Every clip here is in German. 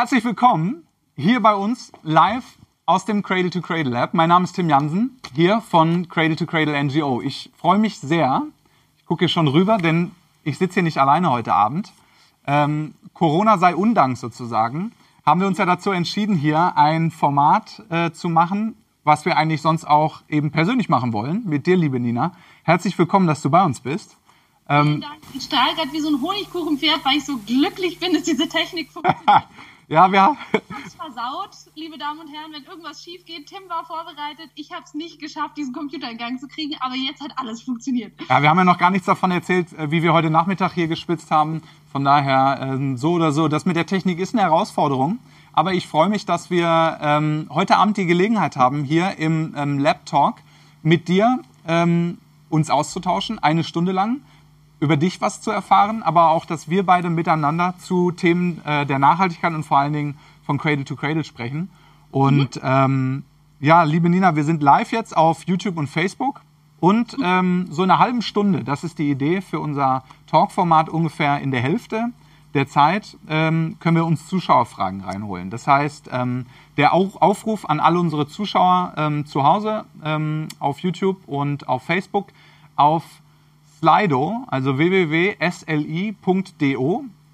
Herzlich willkommen hier bei uns live aus dem Cradle to Cradle Lab. Mein Name ist Tim Jansen, hier von Cradle to Cradle NGO. Ich freue mich sehr. Ich gucke hier schon rüber, denn ich sitze hier nicht alleine heute Abend. Ähm, Corona sei Undank sozusagen. Haben wir uns ja dazu entschieden, hier ein Format äh, zu machen, was wir eigentlich sonst auch eben persönlich machen wollen. Mit dir, liebe Nina. Herzlich willkommen, dass du bei uns bist. Ähm, Vielen Dank. Ich strahle gerade wie so ein Honigkuchenpferd, weil ich so glücklich bin, dass diese Technik funktioniert. Ja, wir haben. es versaut, liebe Damen und Herren, wenn irgendwas schief geht. Tim war vorbereitet. Ich habe es nicht geschafft, diesen Computer in Gang zu kriegen, aber jetzt hat alles funktioniert. Ja, wir haben ja noch gar nichts davon erzählt, äh, wie wir heute Nachmittag hier gespitzt haben. Von daher, ähm, so oder so, das mit der Technik ist eine Herausforderung. Aber ich freue mich, dass wir ähm, heute Abend die Gelegenheit haben, hier im ähm, Lab Talk mit dir uns auszutauschen, eine Stunde lang über dich was zu erfahren, aber auch, dass wir beide miteinander zu Themen äh, der Nachhaltigkeit und vor allen Dingen von Cradle to Cradle sprechen. Und mhm. ähm, ja, liebe Nina, wir sind live jetzt auf YouTube und Facebook. Und ähm, so in einer halben Stunde, das ist die Idee für unser Talkformat ungefähr in der Hälfte der Zeit, ähm, können wir uns Zuschauerfragen reinholen. Das heißt, ähm, der Aufruf an alle unsere Zuschauer ähm, zu Hause ähm, auf YouTube und auf Facebook auf Slido, also www.sli.do,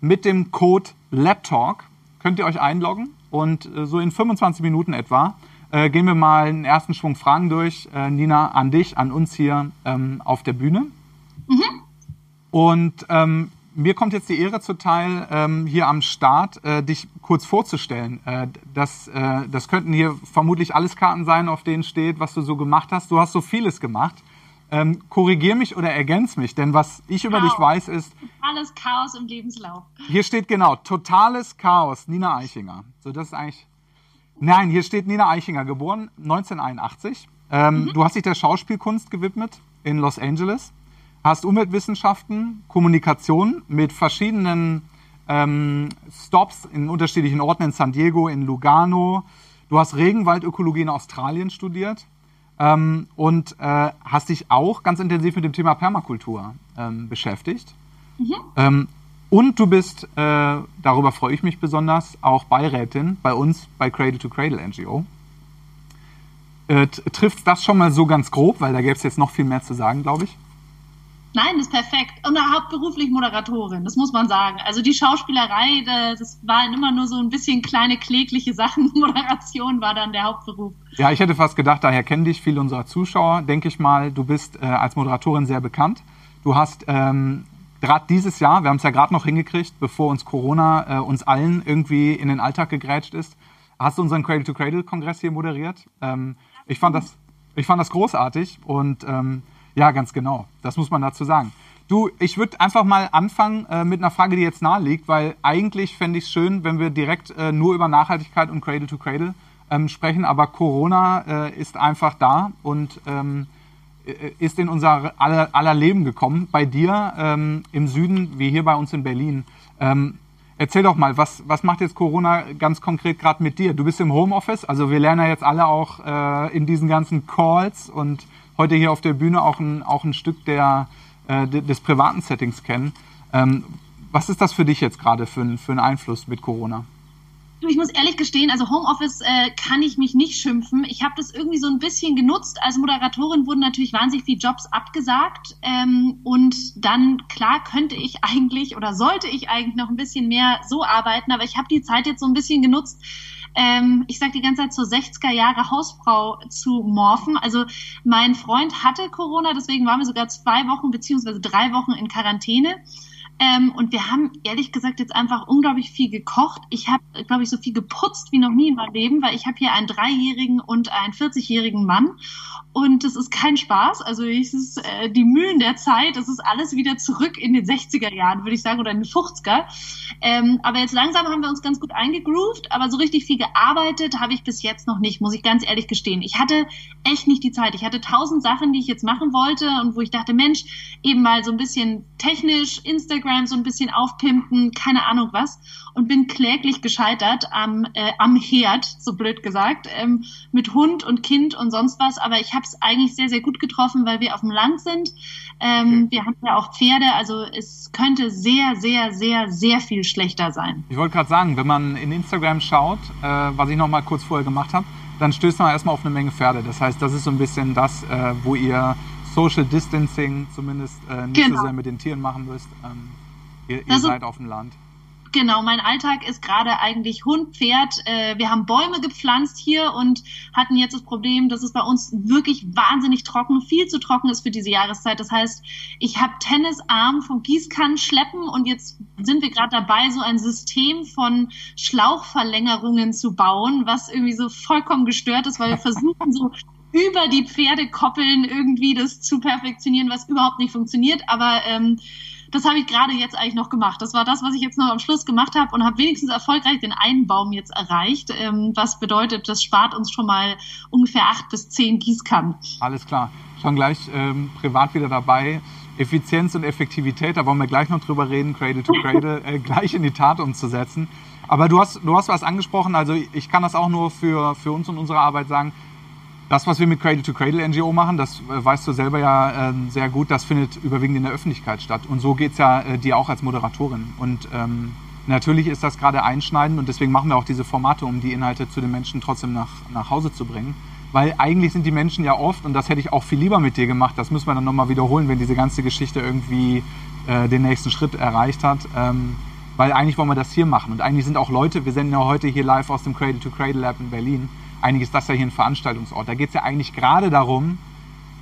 mit dem Code LabTalk könnt ihr euch einloggen und äh, so in 25 Minuten etwa äh, gehen wir mal einen ersten Schwung Fragen durch. Äh, Nina, an dich, an uns hier ähm, auf der Bühne. Mhm. Und ähm, mir kommt jetzt die Ehre zuteil, ähm, hier am Start äh, dich kurz vorzustellen. Äh, das, äh, das könnten hier vermutlich alles Karten sein, auf denen steht, was du so gemacht hast. Du hast so vieles gemacht. Ähm, korrigier mich oder ergänz mich, denn was ich über dich weiß ist. Totales Chaos im Lebenslauf. Hier steht genau, totales Chaos, Nina Eichinger. So, das ist eigentlich. Nein, hier steht Nina Eichinger, geboren 1981. Ähm, mhm. Du hast dich der Schauspielkunst gewidmet in Los Angeles, hast Umweltwissenschaften, Kommunikation mit verschiedenen ähm, Stops in unterschiedlichen Orten in San Diego, in Lugano. Du hast Regenwaldökologie in Australien studiert ähm, und äh, hast dich auch ganz intensiv mit dem Thema Permakultur ähm, beschäftigt. Mhm. Ähm, und du bist, äh, darüber freue ich mich besonders, auch Beirätin bei uns bei Cradle to Cradle NGO. Äh, trifft das schon mal so ganz grob, weil da gäbe es jetzt noch viel mehr zu sagen, glaube ich. Nein, das ist perfekt. Und hauptberuflich Moderatorin, das muss man sagen. Also die Schauspielerei, das waren immer nur so ein bisschen kleine klägliche Sachen. Moderation war dann der Hauptberuf. Ja, ich hätte fast gedacht, daher kennen dich viele unserer Zuschauer, denke ich mal. Du bist äh, als Moderatorin sehr bekannt. Du hast ähm, gerade dieses Jahr, wir haben es ja gerade noch hingekriegt, bevor uns Corona äh, uns allen irgendwie in den Alltag gegrätscht ist, hast du unseren Cradle-to-Cradle-Kongress hier moderiert. Ähm, ich, fand das, ich fand das großartig und ähm, ja, ganz genau. Das muss man dazu sagen. Du, ich würde einfach mal anfangen äh, mit einer Frage, die jetzt nahe liegt, weil eigentlich fände ich es schön, wenn wir direkt äh, nur über Nachhaltigkeit und Cradle to Cradle ähm, sprechen, aber Corona äh, ist einfach da und ähm, äh, ist in unser aller, aller, Leben gekommen. Bei dir ähm, im Süden, wie hier bei uns in Berlin. Ähm, erzähl doch mal, was, was macht jetzt Corona ganz konkret gerade mit dir? Du bist im Homeoffice, also wir lernen ja jetzt alle auch äh, in diesen ganzen Calls und heute hier auf der Bühne auch ein, auch ein Stück der, äh, des privaten Settings kennen. Ähm, was ist das für dich jetzt gerade für, für einen Einfluss mit Corona? ich muss ehrlich gestehen, also Homeoffice äh, kann ich mich nicht schimpfen. Ich habe das irgendwie so ein bisschen genutzt. Als Moderatorin wurden natürlich wahnsinnig viele Jobs abgesagt. Ähm, und dann, klar, könnte ich eigentlich oder sollte ich eigentlich noch ein bisschen mehr so arbeiten. Aber ich habe die Zeit jetzt so ein bisschen genutzt, ähm, ich sage die ganze Zeit, zur 60er Jahre Hausfrau zu morphen. Also mein Freund hatte Corona, deswegen waren wir sogar zwei Wochen beziehungsweise drei Wochen in Quarantäne. Ähm, und wir haben ehrlich gesagt jetzt einfach unglaublich viel gekocht. Ich habe, glaube ich, so viel geputzt wie noch nie in meinem Leben, weil ich habe hier einen dreijährigen und einen 40-jährigen Mann. Und das ist kein Spaß. Also es ist äh, die Mühlen der Zeit, das ist alles wieder zurück in den 60er Jahren, würde ich sagen, oder in den 50er. Ähm, aber jetzt langsam haben wir uns ganz gut eingegroovt, aber so richtig viel gearbeitet habe ich bis jetzt noch nicht, muss ich ganz ehrlich gestehen. Ich hatte echt nicht die Zeit. Ich hatte tausend Sachen, die ich jetzt machen wollte und wo ich dachte, Mensch, eben mal so ein bisschen technisch, Instagram so ein bisschen aufpimpen, keine Ahnung was und bin kläglich gescheitert am, äh, am Herd, so blöd gesagt, ähm, mit Hund und Kind und sonst was. Aber ich habe es eigentlich sehr, sehr gut getroffen, weil wir auf dem Land sind. Ähm, okay. Wir haben ja auch Pferde, also es könnte sehr, sehr, sehr, sehr viel schlechter sein. Ich wollte gerade sagen, wenn man in Instagram schaut, äh, was ich noch mal kurz vorher gemacht habe, dann stößt man erstmal auf eine Menge Pferde. Das heißt, das ist so ein bisschen das, äh, wo ihr Social Distancing zumindest äh, nicht genau. so sehr mit den Tieren machen müsst. Ähm, ihr, ihr seid auf dem Land. Genau, mein Alltag ist gerade eigentlich Hund, Pferd. Äh, wir haben Bäume gepflanzt hier und hatten jetzt das Problem, dass es bei uns wirklich wahnsinnig trocken, viel zu trocken ist für diese Jahreszeit. Das heißt, ich habe Tennisarm vom Gießkannen schleppen und jetzt sind wir gerade dabei, so ein System von Schlauchverlängerungen zu bauen, was irgendwie so vollkommen gestört ist, weil wir versuchen so über die Pferdekoppeln irgendwie das zu perfektionieren, was überhaupt nicht funktioniert. Aber ähm, das habe ich gerade jetzt eigentlich noch gemacht. Das war das, was ich jetzt noch am Schluss gemacht habe und habe wenigstens erfolgreich den einen Baum jetzt erreicht. Ähm, was bedeutet, das spart uns schon mal ungefähr acht bis zehn Gießkannen. Alles klar. Schon gleich ähm, privat wieder dabei. Effizienz und Effektivität, da wollen wir gleich noch drüber reden, Cradle to Cradle, äh, gleich in die Tat umzusetzen. Aber du hast, du hast was angesprochen, also ich kann das auch nur für, für uns und unsere Arbeit sagen das, was wir mit Cradle to Cradle NGO machen, das äh, weißt du selber ja äh, sehr gut, das findet überwiegend in der Öffentlichkeit statt. Und so geht es ja äh, dir auch als Moderatorin. Und ähm, natürlich ist das gerade einschneidend und deswegen machen wir auch diese Formate, um die Inhalte zu den Menschen trotzdem nach, nach Hause zu bringen. Weil eigentlich sind die Menschen ja oft, und das hätte ich auch viel lieber mit dir gemacht, das müssen wir dann nochmal wiederholen, wenn diese ganze Geschichte irgendwie äh, den nächsten Schritt erreicht hat. Ähm, weil eigentlich wollen wir das hier machen. Und eigentlich sind auch Leute, wir senden ja heute hier live aus dem Cradle to Cradle Lab in Berlin eigentlich ist das ja hier ein Veranstaltungsort. Da geht es ja eigentlich gerade darum,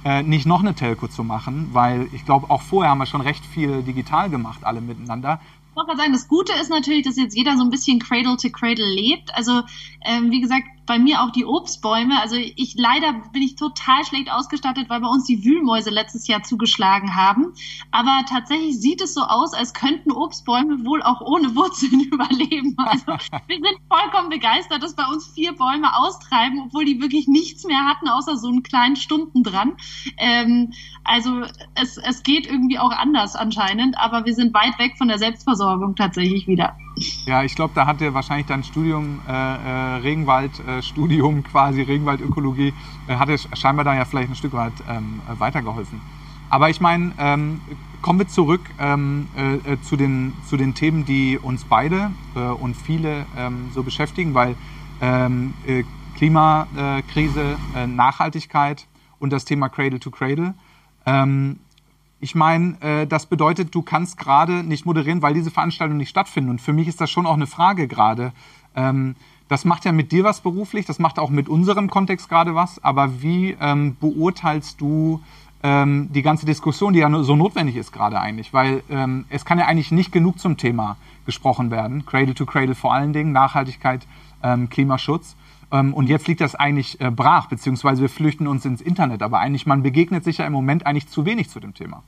äh, nicht noch eine Telco zu machen, weil ich glaube, auch vorher haben wir schon recht viel digital gemacht, alle miteinander. Ich wollte sagen, das Gute ist natürlich, dass jetzt jeder so ein bisschen Cradle to Cradle lebt. Also, ähm, wie gesagt, bei mir auch die Obstbäume. Also ich leider bin ich total schlecht ausgestattet, weil bei uns die Wühlmäuse letztes Jahr zugeschlagen haben. Aber tatsächlich sieht es so aus, als könnten Obstbäume wohl auch ohne Wurzeln überleben. Also wir sind vollkommen begeistert, dass bei uns vier Bäume austreiben, obwohl die wirklich nichts mehr hatten, außer so einen kleinen Stumpen dran. Ähm, also es, es geht irgendwie auch anders anscheinend, aber wir sind weit weg von der Selbstversorgung tatsächlich wieder. Ja, ich glaube, da hat dir wahrscheinlich dein Studium äh, äh, Regenwald-Studium, äh, quasi Regenwaldökologie, äh, hat dir scheinbar da ja vielleicht ein Stück weit ähm, weitergeholfen. Aber ich meine, ähm, kommen wir zurück ähm, äh, äh, zu, den, zu den Themen, die uns beide und viele ähm, so beschäftigen, weil ähm, Klimakrise, Nachhaltigkeit und das Thema Cradle to Cradle ähm, ich meine, äh, das bedeutet, du kannst gerade nicht moderieren, weil diese Veranstaltungen nicht stattfinden. Und für mich ist das schon auch eine Frage gerade. Ähm, das macht ja mit dir was beruflich, das macht auch mit unserem Kontext gerade was. Aber wie ähm, beurteilst du ähm, die ganze Diskussion, die ja so notwendig ist gerade eigentlich? Weil ähm, es kann ja eigentlich nicht genug zum Thema gesprochen werden. Cradle to Cradle vor allen Dingen, Nachhaltigkeit, ähm, Klimaschutz. Ähm, und jetzt liegt das eigentlich äh, brach, beziehungsweise wir flüchten uns ins Internet. Aber eigentlich, man begegnet sich ja im Moment eigentlich zu wenig zu dem Thema.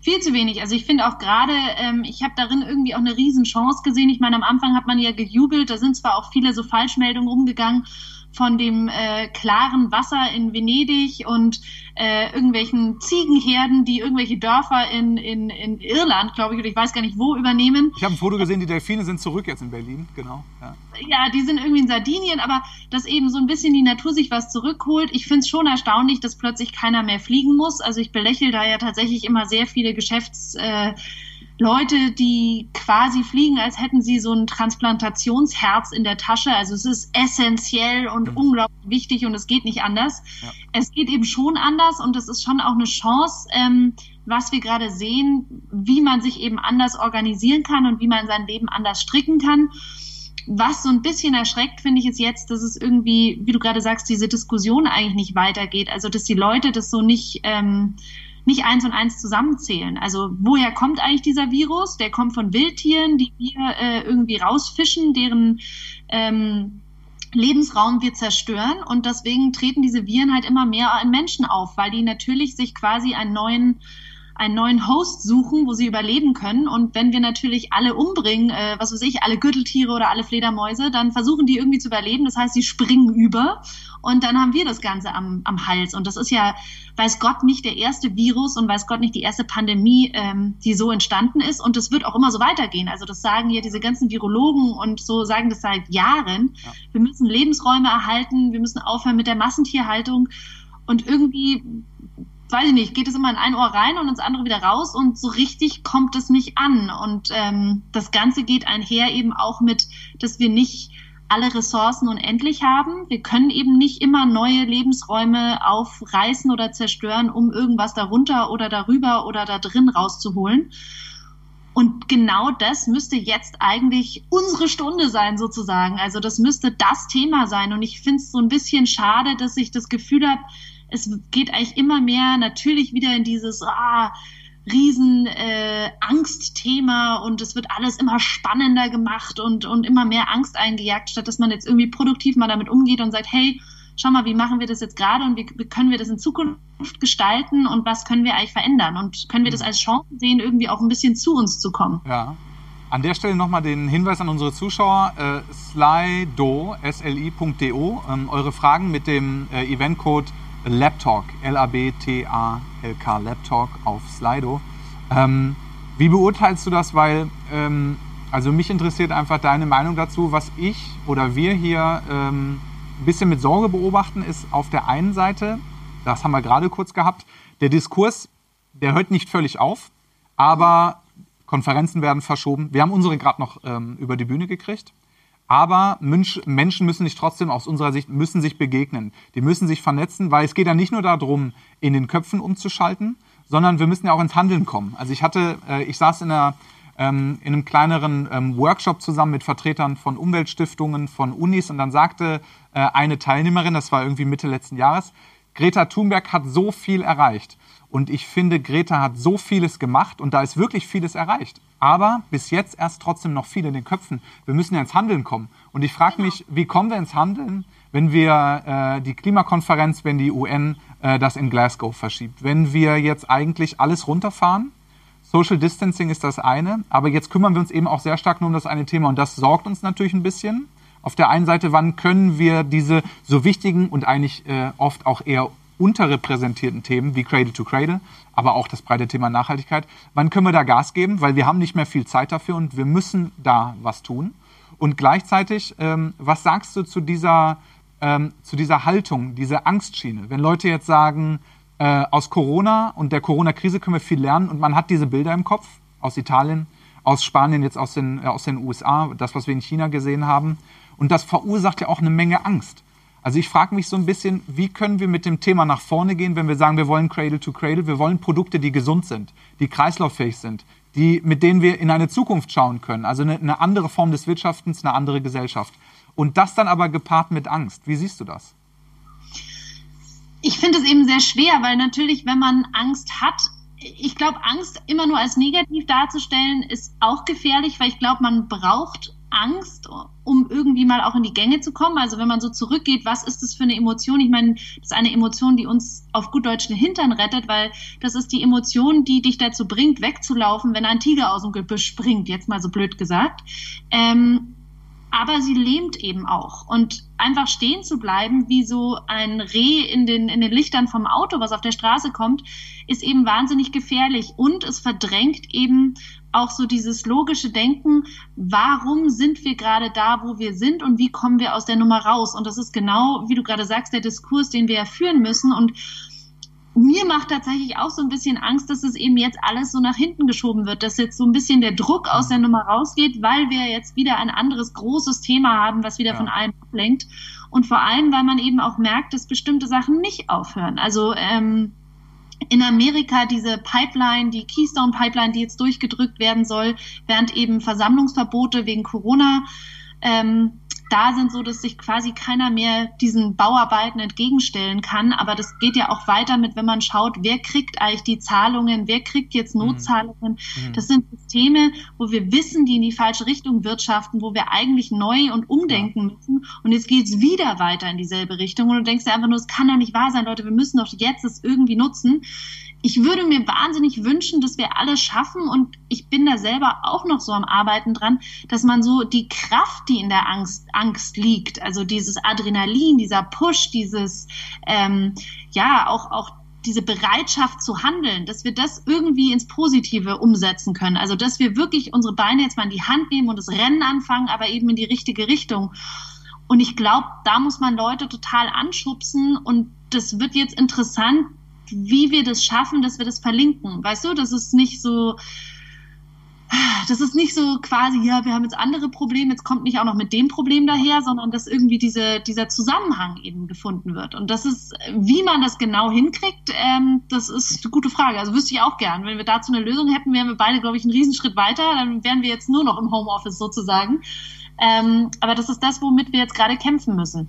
Viel zu wenig. Also ich finde auch gerade, ähm, ich habe darin irgendwie auch eine Riesenchance gesehen. Ich meine, am Anfang hat man ja gejubelt, da sind zwar auch viele so Falschmeldungen rumgegangen von dem äh, klaren Wasser in Venedig und äh, irgendwelchen Ziegenherden, die irgendwelche Dörfer in, in, in Irland, glaube ich, oder ich weiß gar nicht wo, übernehmen. Ich habe ein Foto gesehen, die Delfine sind zurück jetzt in Berlin, genau. Ja. ja, die sind irgendwie in Sardinien, aber dass eben so ein bisschen die Natur sich was zurückholt. Ich finde es schon erstaunlich, dass plötzlich keiner mehr fliegen muss. Also ich belächle da ja tatsächlich immer sehr viele Geschäfts... Äh, Leute, die quasi fliegen, als hätten sie so ein Transplantationsherz in der Tasche. Also es ist essentiell und mhm. unglaublich wichtig und es geht nicht anders. Ja. Es geht eben schon anders und es ist schon auch eine Chance, ähm, was wir gerade sehen, wie man sich eben anders organisieren kann und wie man sein Leben anders stricken kann. Was so ein bisschen erschreckt, finde ich, ist jetzt, dass es irgendwie, wie du gerade sagst, diese Diskussion eigentlich nicht weitergeht. Also dass die Leute das so nicht ähm, nicht eins und eins zusammenzählen. Also woher kommt eigentlich dieser Virus? Der kommt von Wildtieren, die wir äh, irgendwie rausfischen, deren ähm, Lebensraum wir zerstören und deswegen treten diese Viren halt immer mehr in Menschen auf, weil die natürlich sich quasi einen neuen einen neuen Host suchen, wo sie überleben können. Und wenn wir natürlich alle umbringen, äh, was weiß ich, alle Gürteltiere oder alle Fledermäuse, dann versuchen die irgendwie zu überleben. Das heißt, sie springen über und dann haben wir das Ganze am, am Hals. Und das ist ja, weiß Gott, nicht der erste Virus und weiß Gott nicht die erste Pandemie, ähm, die so entstanden ist. Und das wird auch immer so weitergehen. Also das sagen ja diese ganzen Virologen und so sagen das seit Jahren. Ja. Wir müssen Lebensräume erhalten, wir müssen aufhören mit der Massentierhaltung. Und irgendwie, weiß ich nicht, geht es immer in ein Ohr rein und ins andere wieder raus und so richtig kommt es nicht an. Und ähm, das Ganze geht einher eben auch mit, dass wir nicht alle Ressourcen unendlich haben. Wir können eben nicht immer neue Lebensräume aufreißen oder zerstören, um irgendwas darunter oder darüber oder da drin rauszuholen. Und genau das müsste jetzt eigentlich unsere Stunde sein, sozusagen. Also das müsste das Thema sein. Und ich finde es so ein bisschen schade, dass ich das Gefühl habe, es geht eigentlich immer mehr natürlich wieder in dieses, ah, riesen äh, Angstthema und es wird alles immer spannender gemacht und, und immer mehr Angst eingejagt, statt dass man jetzt irgendwie produktiv mal damit umgeht und sagt, hey, schau mal, wie machen wir das jetzt gerade und wie, wie können wir das in Zukunft gestalten und was können wir eigentlich verändern und können wir das mhm. als Chance sehen, irgendwie auch ein bisschen zu uns zu kommen. Ja. An der Stelle nochmal den Hinweis an unsere Zuschauer, äh, slido, sli.do, ähm, eure Fragen mit dem äh, Eventcode Laptalk, L-A-B-T-A-L-K, Laptalk auf Slido. Ähm, wie beurteilst du das? Weil, ähm, also mich interessiert einfach deine Meinung dazu. Was ich oder wir hier ähm, ein bisschen mit Sorge beobachten, ist auf der einen Seite, das haben wir gerade kurz gehabt, der Diskurs, der hört nicht völlig auf, aber Konferenzen werden verschoben. Wir haben unsere gerade noch ähm, über die Bühne gekriegt. Aber Menschen müssen sich trotzdem aus unserer Sicht müssen sich begegnen. Die müssen sich vernetzen, weil es geht ja nicht nur darum, in den Köpfen umzuschalten, sondern wir müssen ja auch ins Handeln kommen. Also ich hatte, äh, ich saß in, einer, ähm, in einem kleineren ähm, Workshop zusammen mit Vertretern von Umweltstiftungen, von Unis und dann sagte äh, eine Teilnehmerin, das war irgendwie Mitte letzten Jahres, Greta Thunberg hat so viel erreicht. Und ich finde, Greta hat so vieles gemacht und da ist wirklich vieles erreicht. Aber bis jetzt erst trotzdem noch viel in den Köpfen. Wir müssen ja ins Handeln kommen. Und ich frage mich, wie kommen wir ins Handeln, wenn wir äh, die Klimakonferenz, wenn die UN äh, das in Glasgow verschiebt, wenn wir jetzt eigentlich alles runterfahren? Social Distancing ist das eine, aber jetzt kümmern wir uns eben auch sehr stark nur um das eine Thema und das sorgt uns natürlich ein bisschen. Auf der einen Seite, wann können wir diese so wichtigen und eigentlich äh, oft auch eher unterrepräsentierten Themen wie Cradle to Cradle, aber auch das breite Thema Nachhaltigkeit. Wann können wir da Gas geben? Weil wir haben nicht mehr viel Zeit dafür und wir müssen da was tun. Und gleichzeitig, ähm, was sagst du zu dieser, ähm, zu dieser Haltung, diese Angstschiene? Wenn Leute jetzt sagen, äh, aus Corona und der Corona-Krise können wir viel lernen und man hat diese Bilder im Kopf aus Italien, aus Spanien, jetzt aus den, äh, aus den USA, das, was wir in China gesehen haben. Und das verursacht ja auch eine Menge Angst. Also ich frage mich so ein bisschen, wie können wir mit dem Thema nach vorne gehen, wenn wir sagen, wir wollen Cradle to Cradle, wir wollen Produkte, die gesund sind, die kreislauffähig sind, die, mit denen wir in eine Zukunft schauen können. Also eine, eine andere Form des Wirtschaftens, eine andere Gesellschaft. Und das dann aber gepaart mit Angst. Wie siehst du das? Ich finde es eben sehr schwer, weil natürlich, wenn man Angst hat, ich glaube, Angst immer nur als negativ darzustellen, ist auch gefährlich, weil ich glaube, man braucht Angst, um irgendwie mal auch in die Gänge zu kommen. Also wenn man so zurückgeht, was ist das für eine Emotion? Ich meine, das ist eine Emotion, die uns auf gut Deutsch den Hintern rettet, weil das ist die Emotion, die dich dazu bringt, wegzulaufen, wenn ein Tiger aus dem Gebüsch springt, jetzt mal so blöd gesagt. Ähm, aber sie lähmt eben auch. Und einfach stehen zu bleiben, wie so ein Reh in den, in den Lichtern vom Auto, was auf der Straße kommt, ist eben wahnsinnig gefährlich. Und es verdrängt eben auch so dieses logische Denken, warum sind wir gerade da, wo wir sind und wie kommen wir aus der Nummer raus? Und das ist genau, wie du gerade sagst, der Diskurs, den wir ja führen müssen. Und mir macht tatsächlich auch so ein bisschen Angst, dass es eben jetzt alles so nach hinten geschoben wird, dass jetzt so ein bisschen der Druck aus der Nummer rausgeht, weil wir jetzt wieder ein anderes großes Thema haben, was wieder ja. von allem ablenkt. Und vor allem, weil man eben auch merkt, dass bestimmte Sachen nicht aufhören. Also ähm, in Amerika diese Pipeline, die Keystone Pipeline, die jetzt durchgedrückt werden soll, während eben Versammlungsverbote wegen Corona ähm, da sind, so dass sich quasi keiner mehr diesen Bauarbeiten entgegenstellen kann. Aber das geht ja auch weiter mit, wenn man schaut, wer kriegt eigentlich die Zahlungen, wer kriegt jetzt mhm. Notzahlungen. Mhm. Das sind Systeme, wo wir wissen, die in die falsche Richtung wirtschaften, wo wir eigentlich neu und umdenken ja. müssen. Und jetzt geht's wieder weiter in dieselbe Richtung. Und du denkst dir einfach nur, es kann doch nicht wahr sein, Leute, wir müssen doch jetzt es irgendwie nutzen ich würde mir wahnsinnig wünschen, dass wir alles schaffen und ich bin da selber auch noch so am Arbeiten dran, dass man so die Kraft, die in der Angst, Angst liegt, also dieses Adrenalin, dieser Push, dieses, ähm, ja, auch, auch diese Bereitschaft zu handeln, dass wir das irgendwie ins Positive umsetzen können. Also, dass wir wirklich unsere Beine jetzt mal in die Hand nehmen und das Rennen anfangen, aber eben in die richtige Richtung. Und ich glaube, da muss man Leute total anschubsen und das wird jetzt interessant, wie wir das schaffen, dass wir das verlinken. Weißt du, das ist nicht so, das ist nicht so quasi, ja, wir haben jetzt andere Probleme, jetzt kommt nicht auch noch mit dem Problem daher, sondern dass irgendwie diese, dieser Zusammenhang eben gefunden wird. Und das ist, wie man das genau hinkriegt, ähm, das ist eine gute Frage. Also wüsste ich auch gern. Wenn wir dazu eine Lösung hätten, wären wir beide, glaube ich, einen Riesenschritt weiter. Dann wären wir jetzt nur noch im Homeoffice sozusagen. Ähm, aber das ist das, womit wir jetzt gerade kämpfen müssen.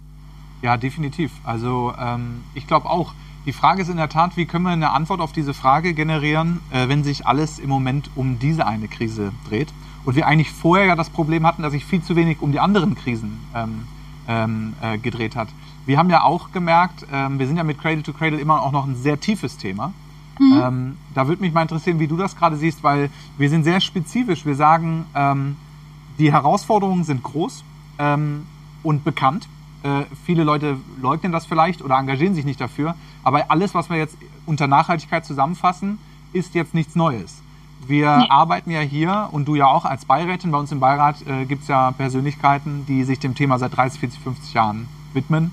Ja, definitiv. Also ähm, ich glaube auch, die Frage ist in der Tat, wie können wir eine Antwort auf diese Frage generieren, äh, wenn sich alles im Moment um diese eine Krise dreht und wir eigentlich vorher ja das Problem hatten, dass sich viel zu wenig um die anderen Krisen ähm, ähm, äh, gedreht hat. Wir haben ja auch gemerkt, ähm, wir sind ja mit Cradle to Cradle immer auch noch ein sehr tiefes Thema. Mhm. Ähm, da würde mich mal interessieren, wie du das gerade siehst, weil wir sind sehr spezifisch. Wir sagen, ähm, die Herausforderungen sind groß ähm, und bekannt. Äh, viele Leute leugnen das vielleicht oder engagieren sich nicht dafür. Aber alles, was wir jetzt unter Nachhaltigkeit zusammenfassen, ist jetzt nichts Neues. Wir nee. arbeiten ja hier und du ja auch als Beirätin. Bei uns im Beirat äh, gibt es ja Persönlichkeiten, die sich dem Thema seit 30, 40, 50 Jahren widmen.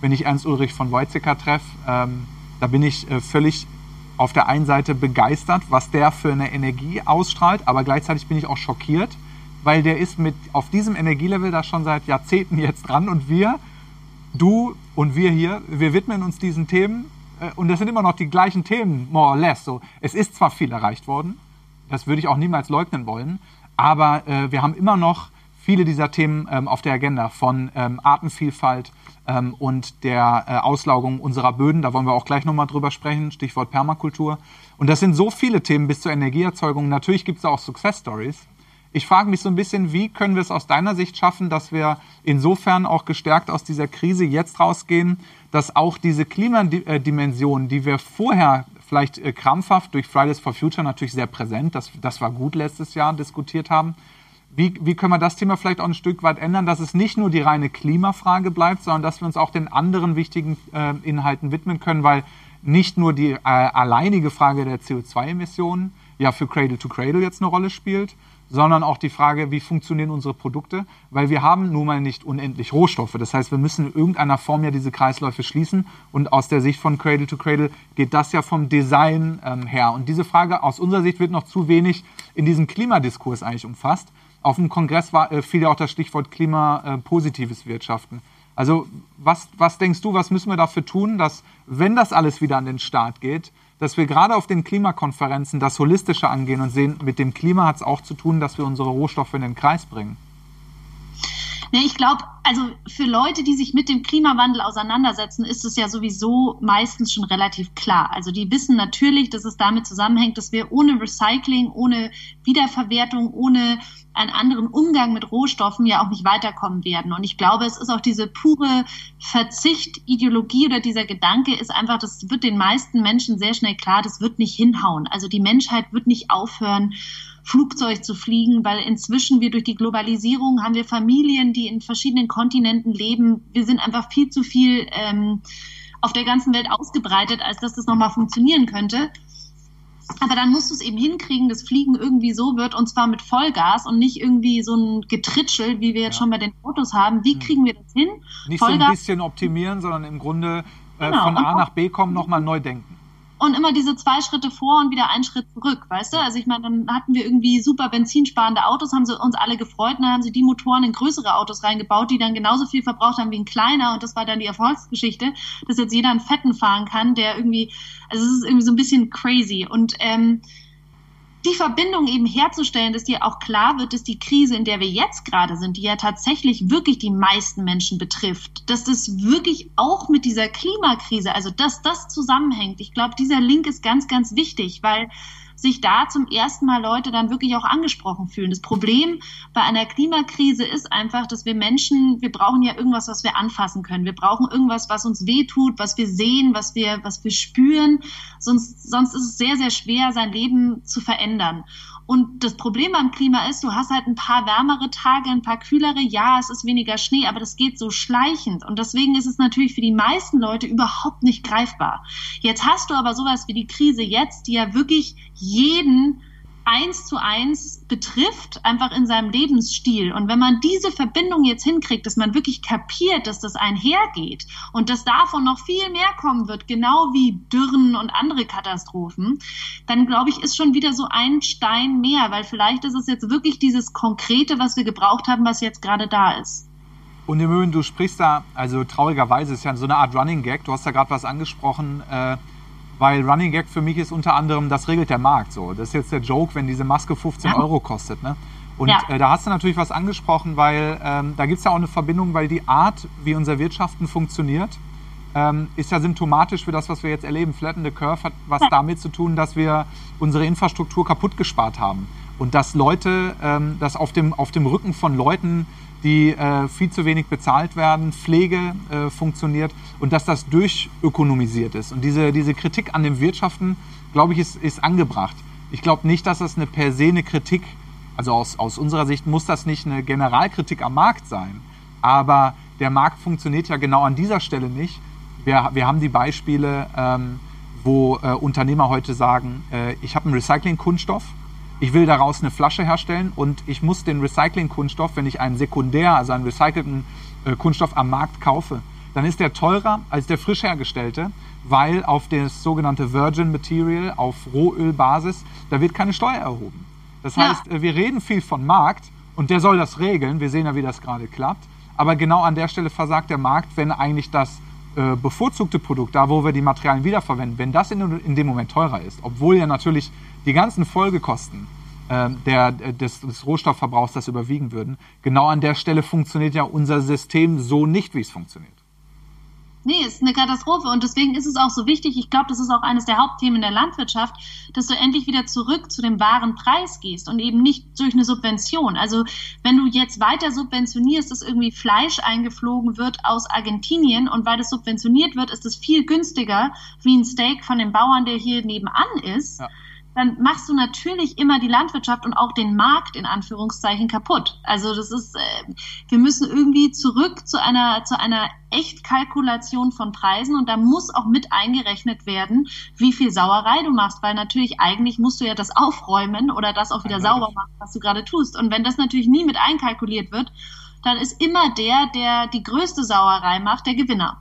Wenn ich Ernst Ulrich von Weizsäcker treffe, ähm, da bin ich äh, völlig auf der einen Seite begeistert, was der für eine Energie ausstrahlt, aber gleichzeitig bin ich auch schockiert, weil der ist mit auf diesem Energielevel da schon seit Jahrzehnten jetzt dran und wir, du und wir hier, wir widmen uns diesen Themen äh, und das sind immer noch die gleichen Themen, more or less. So, es ist zwar viel erreicht worden, das würde ich auch niemals leugnen wollen, aber äh, wir haben immer noch viele dieser Themen ähm, auf der Agenda von ähm, Artenvielfalt ähm, und der äh, Auslaugung unserer Böden. Da wollen wir auch gleich nochmal drüber sprechen, Stichwort Permakultur. Und das sind so viele Themen bis zur Energieerzeugung. Natürlich gibt es auch Success Stories. Ich frage mich so ein bisschen, wie können wir es aus deiner Sicht schaffen, dass wir insofern auch gestärkt aus dieser Krise jetzt rausgehen, dass auch diese Klimadimension, die wir vorher vielleicht äh, krampfhaft durch Fridays for Future natürlich sehr präsent, das, das war gut letztes Jahr diskutiert haben, wie, wie können wir das Thema vielleicht auch ein Stück weit ändern, dass es nicht nur die reine Klimafrage bleibt, sondern dass wir uns auch den anderen wichtigen äh, Inhalten widmen können, weil nicht nur die äh, alleinige Frage der CO2-Emissionen ja für Cradle to Cradle jetzt eine Rolle spielt, sondern auch die Frage, wie funktionieren unsere Produkte, weil wir haben nun mal nicht unendlich Rohstoffe. Das heißt, wir müssen in irgendeiner Form ja diese Kreisläufe schließen und aus der Sicht von Cradle to Cradle geht das ja vom Design ähm, her. Und diese Frage aus unserer Sicht wird noch zu wenig in diesem Klimadiskurs eigentlich umfasst. Auf dem Kongress war, äh, fiel ja auch das Stichwort klimapositives äh, Wirtschaften. Also was, was denkst du, was müssen wir dafür tun, dass, wenn das alles wieder an den Start geht, dass wir gerade auf den Klimakonferenzen das Holistische angehen und sehen, mit dem Klima hat es auch zu tun, dass wir unsere Rohstoffe in den Kreis bringen. Ja, ich glaube, also für Leute, die sich mit dem Klimawandel auseinandersetzen, ist es ja sowieso meistens schon relativ klar. Also die wissen natürlich, dass es damit zusammenhängt, dass wir ohne Recycling, ohne Wiederverwertung, ohne einen anderen Umgang mit Rohstoffen ja auch nicht weiterkommen werden. Und ich glaube, es ist auch diese pure Verzicht-Ideologie oder dieser Gedanke ist einfach, das wird den meisten Menschen sehr schnell klar, das wird nicht hinhauen. Also die Menschheit wird nicht aufhören, Flugzeug zu fliegen, weil inzwischen wir durch die Globalisierung haben wir Familien, die in verschiedenen Kontinenten leben. Wir sind einfach viel zu viel ähm, auf der ganzen Welt ausgebreitet, als dass das nochmal funktionieren könnte. Aber dann musst du es eben hinkriegen, dass Fliegen irgendwie so wird und zwar mit Vollgas und nicht irgendwie so ein Getritschel, wie wir jetzt ja. schon bei den Autos haben. Wie hm. kriegen wir das hin? Nicht Vollgas. so ein bisschen optimieren, sondern im Grunde äh, genau. von A nach B kommen, nochmal neu denken und immer diese zwei Schritte vor und wieder einen Schritt zurück, weißt du? Also ich meine, dann hatten wir irgendwie super benzinsparende Autos, haben sie uns alle gefreut, dann haben sie die Motoren in größere Autos reingebaut, die dann genauso viel verbraucht haben wie ein kleiner und das war dann die Erfolgsgeschichte, dass jetzt jeder einen fetten fahren kann, der irgendwie, also es ist irgendwie so ein bisschen crazy und ähm, die Verbindung eben herzustellen, dass dir auch klar wird, dass die Krise, in der wir jetzt gerade sind, die ja tatsächlich wirklich die meisten Menschen betrifft, dass das wirklich auch mit dieser Klimakrise, also dass das zusammenhängt. Ich glaube, dieser Link ist ganz, ganz wichtig, weil sich da zum ersten Mal Leute dann wirklich auch angesprochen fühlen. Das Problem bei einer Klimakrise ist einfach, dass wir Menschen, wir brauchen ja irgendwas, was wir anfassen können. Wir brauchen irgendwas, was uns wehtut, was wir sehen, was wir, was wir spüren. Sonst, sonst ist es sehr, sehr schwer, sein Leben zu verändern. Und das Problem beim Klima ist, du hast halt ein paar wärmere Tage, ein paar kühlere. Ja, es ist weniger Schnee, aber das geht so schleichend. Und deswegen ist es natürlich für die meisten Leute überhaupt nicht greifbar. Jetzt hast du aber sowas wie die Krise jetzt, die ja wirklich jeden eins zu eins betrifft, einfach in seinem Lebensstil. Und wenn man diese Verbindung jetzt hinkriegt, dass man wirklich kapiert, dass das einhergeht und dass davon noch viel mehr kommen wird, genau wie Dürren und andere Katastrophen, dann glaube ich, ist schon wieder so ein Stein mehr, weil vielleicht ist es jetzt wirklich dieses Konkrete, was wir gebraucht haben, was jetzt gerade da ist. Und im Übrigen, du sprichst da, also traurigerweise ist ja so eine Art Running Gag, du hast da gerade was angesprochen, äh, weil Running Gag für mich ist unter anderem, das regelt der Markt so. Das ist jetzt der Joke, wenn diese Maske 15 ja. Euro kostet. Ne? Und ja. äh, da hast du natürlich was angesprochen, weil ähm, da gibt es ja auch eine Verbindung, weil die Art, wie unser Wirtschaften funktioniert, ähm, ist ja symptomatisch für das, was wir jetzt erleben. Flatten the Curve hat was ja. damit zu tun, dass wir unsere Infrastruktur kaputt gespart haben. Und dass Leute, ähm, dass auf dem, auf dem Rücken von Leuten die äh, viel zu wenig bezahlt werden, Pflege äh, funktioniert und dass das durchökonomisiert ist. Und diese, diese Kritik an dem Wirtschaften, glaube ich, ist, ist angebracht. Ich glaube nicht, dass das eine per se eine Kritik, also aus, aus unserer Sicht muss das nicht eine Generalkritik am Markt sein. Aber der Markt funktioniert ja genau an dieser Stelle nicht. Wir, wir haben die Beispiele, ähm, wo äh, Unternehmer heute sagen, äh, ich habe einen Recycling-Kunststoff, ich will daraus eine Flasche herstellen und ich muss den Recycling-Kunststoff, wenn ich einen Sekundär, also einen recycelten äh, Kunststoff am Markt kaufe, dann ist der teurer als der frisch hergestellte, weil auf das sogenannte Virgin Material, auf Rohölbasis, da wird keine Steuer erhoben. Das heißt, äh, wir reden viel von Markt und der soll das regeln. Wir sehen ja, wie das gerade klappt. Aber genau an der Stelle versagt der Markt, wenn eigentlich das äh, bevorzugte Produkt, da wo wir die Materialien wiederverwenden, wenn das in, in dem Moment teurer ist, obwohl ja natürlich die ganzen Folgekosten äh, der, des, des Rohstoffverbrauchs das überwiegen würden. Genau an der Stelle funktioniert ja unser System so nicht, wie es funktioniert. Nee, ist eine Katastrophe und deswegen ist es auch so wichtig. Ich glaube, das ist auch eines der Hauptthemen in der Landwirtschaft, dass du endlich wieder zurück zu dem wahren Preis gehst und eben nicht durch eine Subvention. Also wenn du jetzt weiter subventionierst, dass irgendwie Fleisch eingeflogen wird aus Argentinien und weil das subventioniert wird, ist es viel günstiger wie ein Steak von dem Bauern, der hier nebenan ist. Ja dann machst du natürlich immer die Landwirtschaft und auch den Markt in Anführungszeichen kaputt. Also das ist, äh, wir müssen irgendwie zurück zu einer zu einer Echtkalkulation von Preisen und da muss auch mit eingerechnet werden, wie viel Sauerei du machst, weil natürlich eigentlich musst du ja das aufräumen oder das auch wieder sauber machen, was du gerade tust. Und wenn das natürlich nie mit einkalkuliert wird, dann ist immer der, der die größte Sauerei macht, der Gewinner.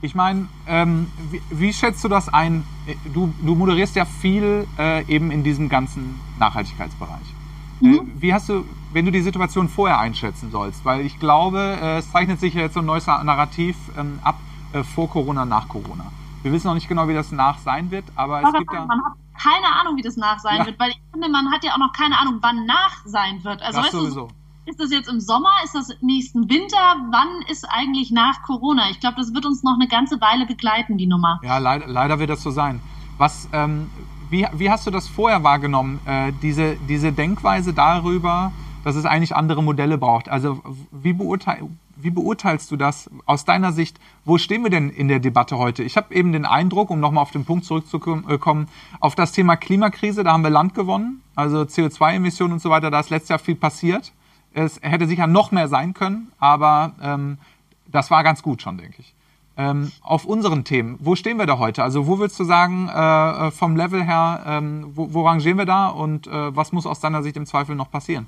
Ich meine, ähm, wie, wie, schätzt du das ein? Du, du moderierst ja viel äh, eben in diesem ganzen Nachhaltigkeitsbereich. Äh, mhm. Äh, wie hast du, wenn du die Situation vorher einschätzen sollst? Weil ich glaube, äh, es zeichnet sich ja jetzt so ein neues Narrativ ähm, ab äh, vor Corona, nach Corona. Wir wissen noch nicht genau, wie das nach sein wird, aber es gibt ja. Man hat keine Ahnung, wie das nach sein ja. wird, weil ich finde, man hat ja auch noch keine Ahnung, wann nach sein wird. Also, das weißt sowieso. Du, ist das jetzt im Sommer? Ist das nächsten Winter? Wann ist eigentlich nach Corona? Ich glaube, das wird uns noch eine ganze Weile begleiten, die Nummer. Ja, leider, leider wird das so sein. Was, ähm, wie, wie hast du das vorher wahrgenommen, äh, diese, diese Denkweise darüber, dass es eigentlich andere Modelle braucht? Also wie, beurteil, wie beurteilst du das aus deiner Sicht? Wo stehen wir denn in der Debatte heute? Ich habe eben den Eindruck, um nochmal auf den Punkt zurückzukommen, auf das Thema Klimakrise, da haben wir Land gewonnen, also CO2-Emissionen und so weiter, da ist letztes Jahr viel passiert. Es hätte sicher noch mehr sein können, aber ähm, das war ganz gut schon, denke ich. Ähm, auf unseren Themen, wo stehen wir da heute? Also wo würdest du sagen, äh, äh, vom Level her, ähm, wo, wo rangieren wir da und äh, was muss aus deiner Sicht im Zweifel noch passieren?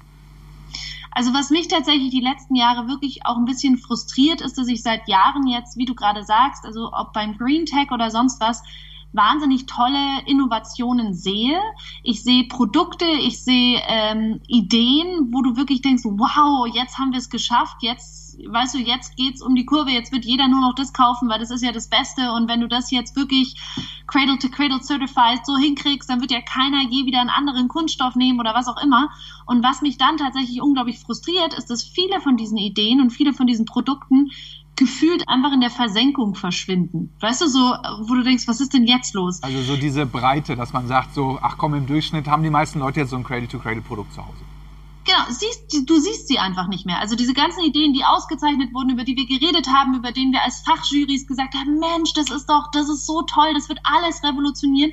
Also was mich tatsächlich die letzten Jahre wirklich auch ein bisschen frustriert, ist, dass ich seit Jahren jetzt, wie du gerade sagst, also ob beim Green Tech oder sonst was, wahnsinnig tolle Innovationen sehe. Ich sehe Produkte, ich sehe ähm, Ideen, wo du wirklich denkst, wow, jetzt haben wir es geschafft, jetzt, weißt du, jetzt geht's um die Kurve, jetzt wird jeder nur noch das kaufen, weil das ist ja das Beste. Und wenn du das jetzt wirklich Cradle to Cradle Certified so hinkriegst, dann wird ja keiner je wieder einen anderen Kunststoff nehmen oder was auch immer. Und was mich dann tatsächlich unglaublich frustriert, ist, dass viele von diesen Ideen und viele von diesen Produkten gefühlt einfach in der Versenkung verschwinden. Weißt du, so, wo du denkst, was ist denn jetzt los? Also so diese Breite, dass man sagt, so, ach komm, im Durchschnitt haben die meisten Leute jetzt so ein Cradle-to-Cradle-Produkt zu Hause. Genau, siehst, du siehst sie einfach nicht mehr. Also diese ganzen Ideen, die ausgezeichnet wurden, über die wir geredet haben, über denen wir als Fachjurys gesagt haben, Mensch, das ist doch, das ist so toll, das wird alles revolutionieren.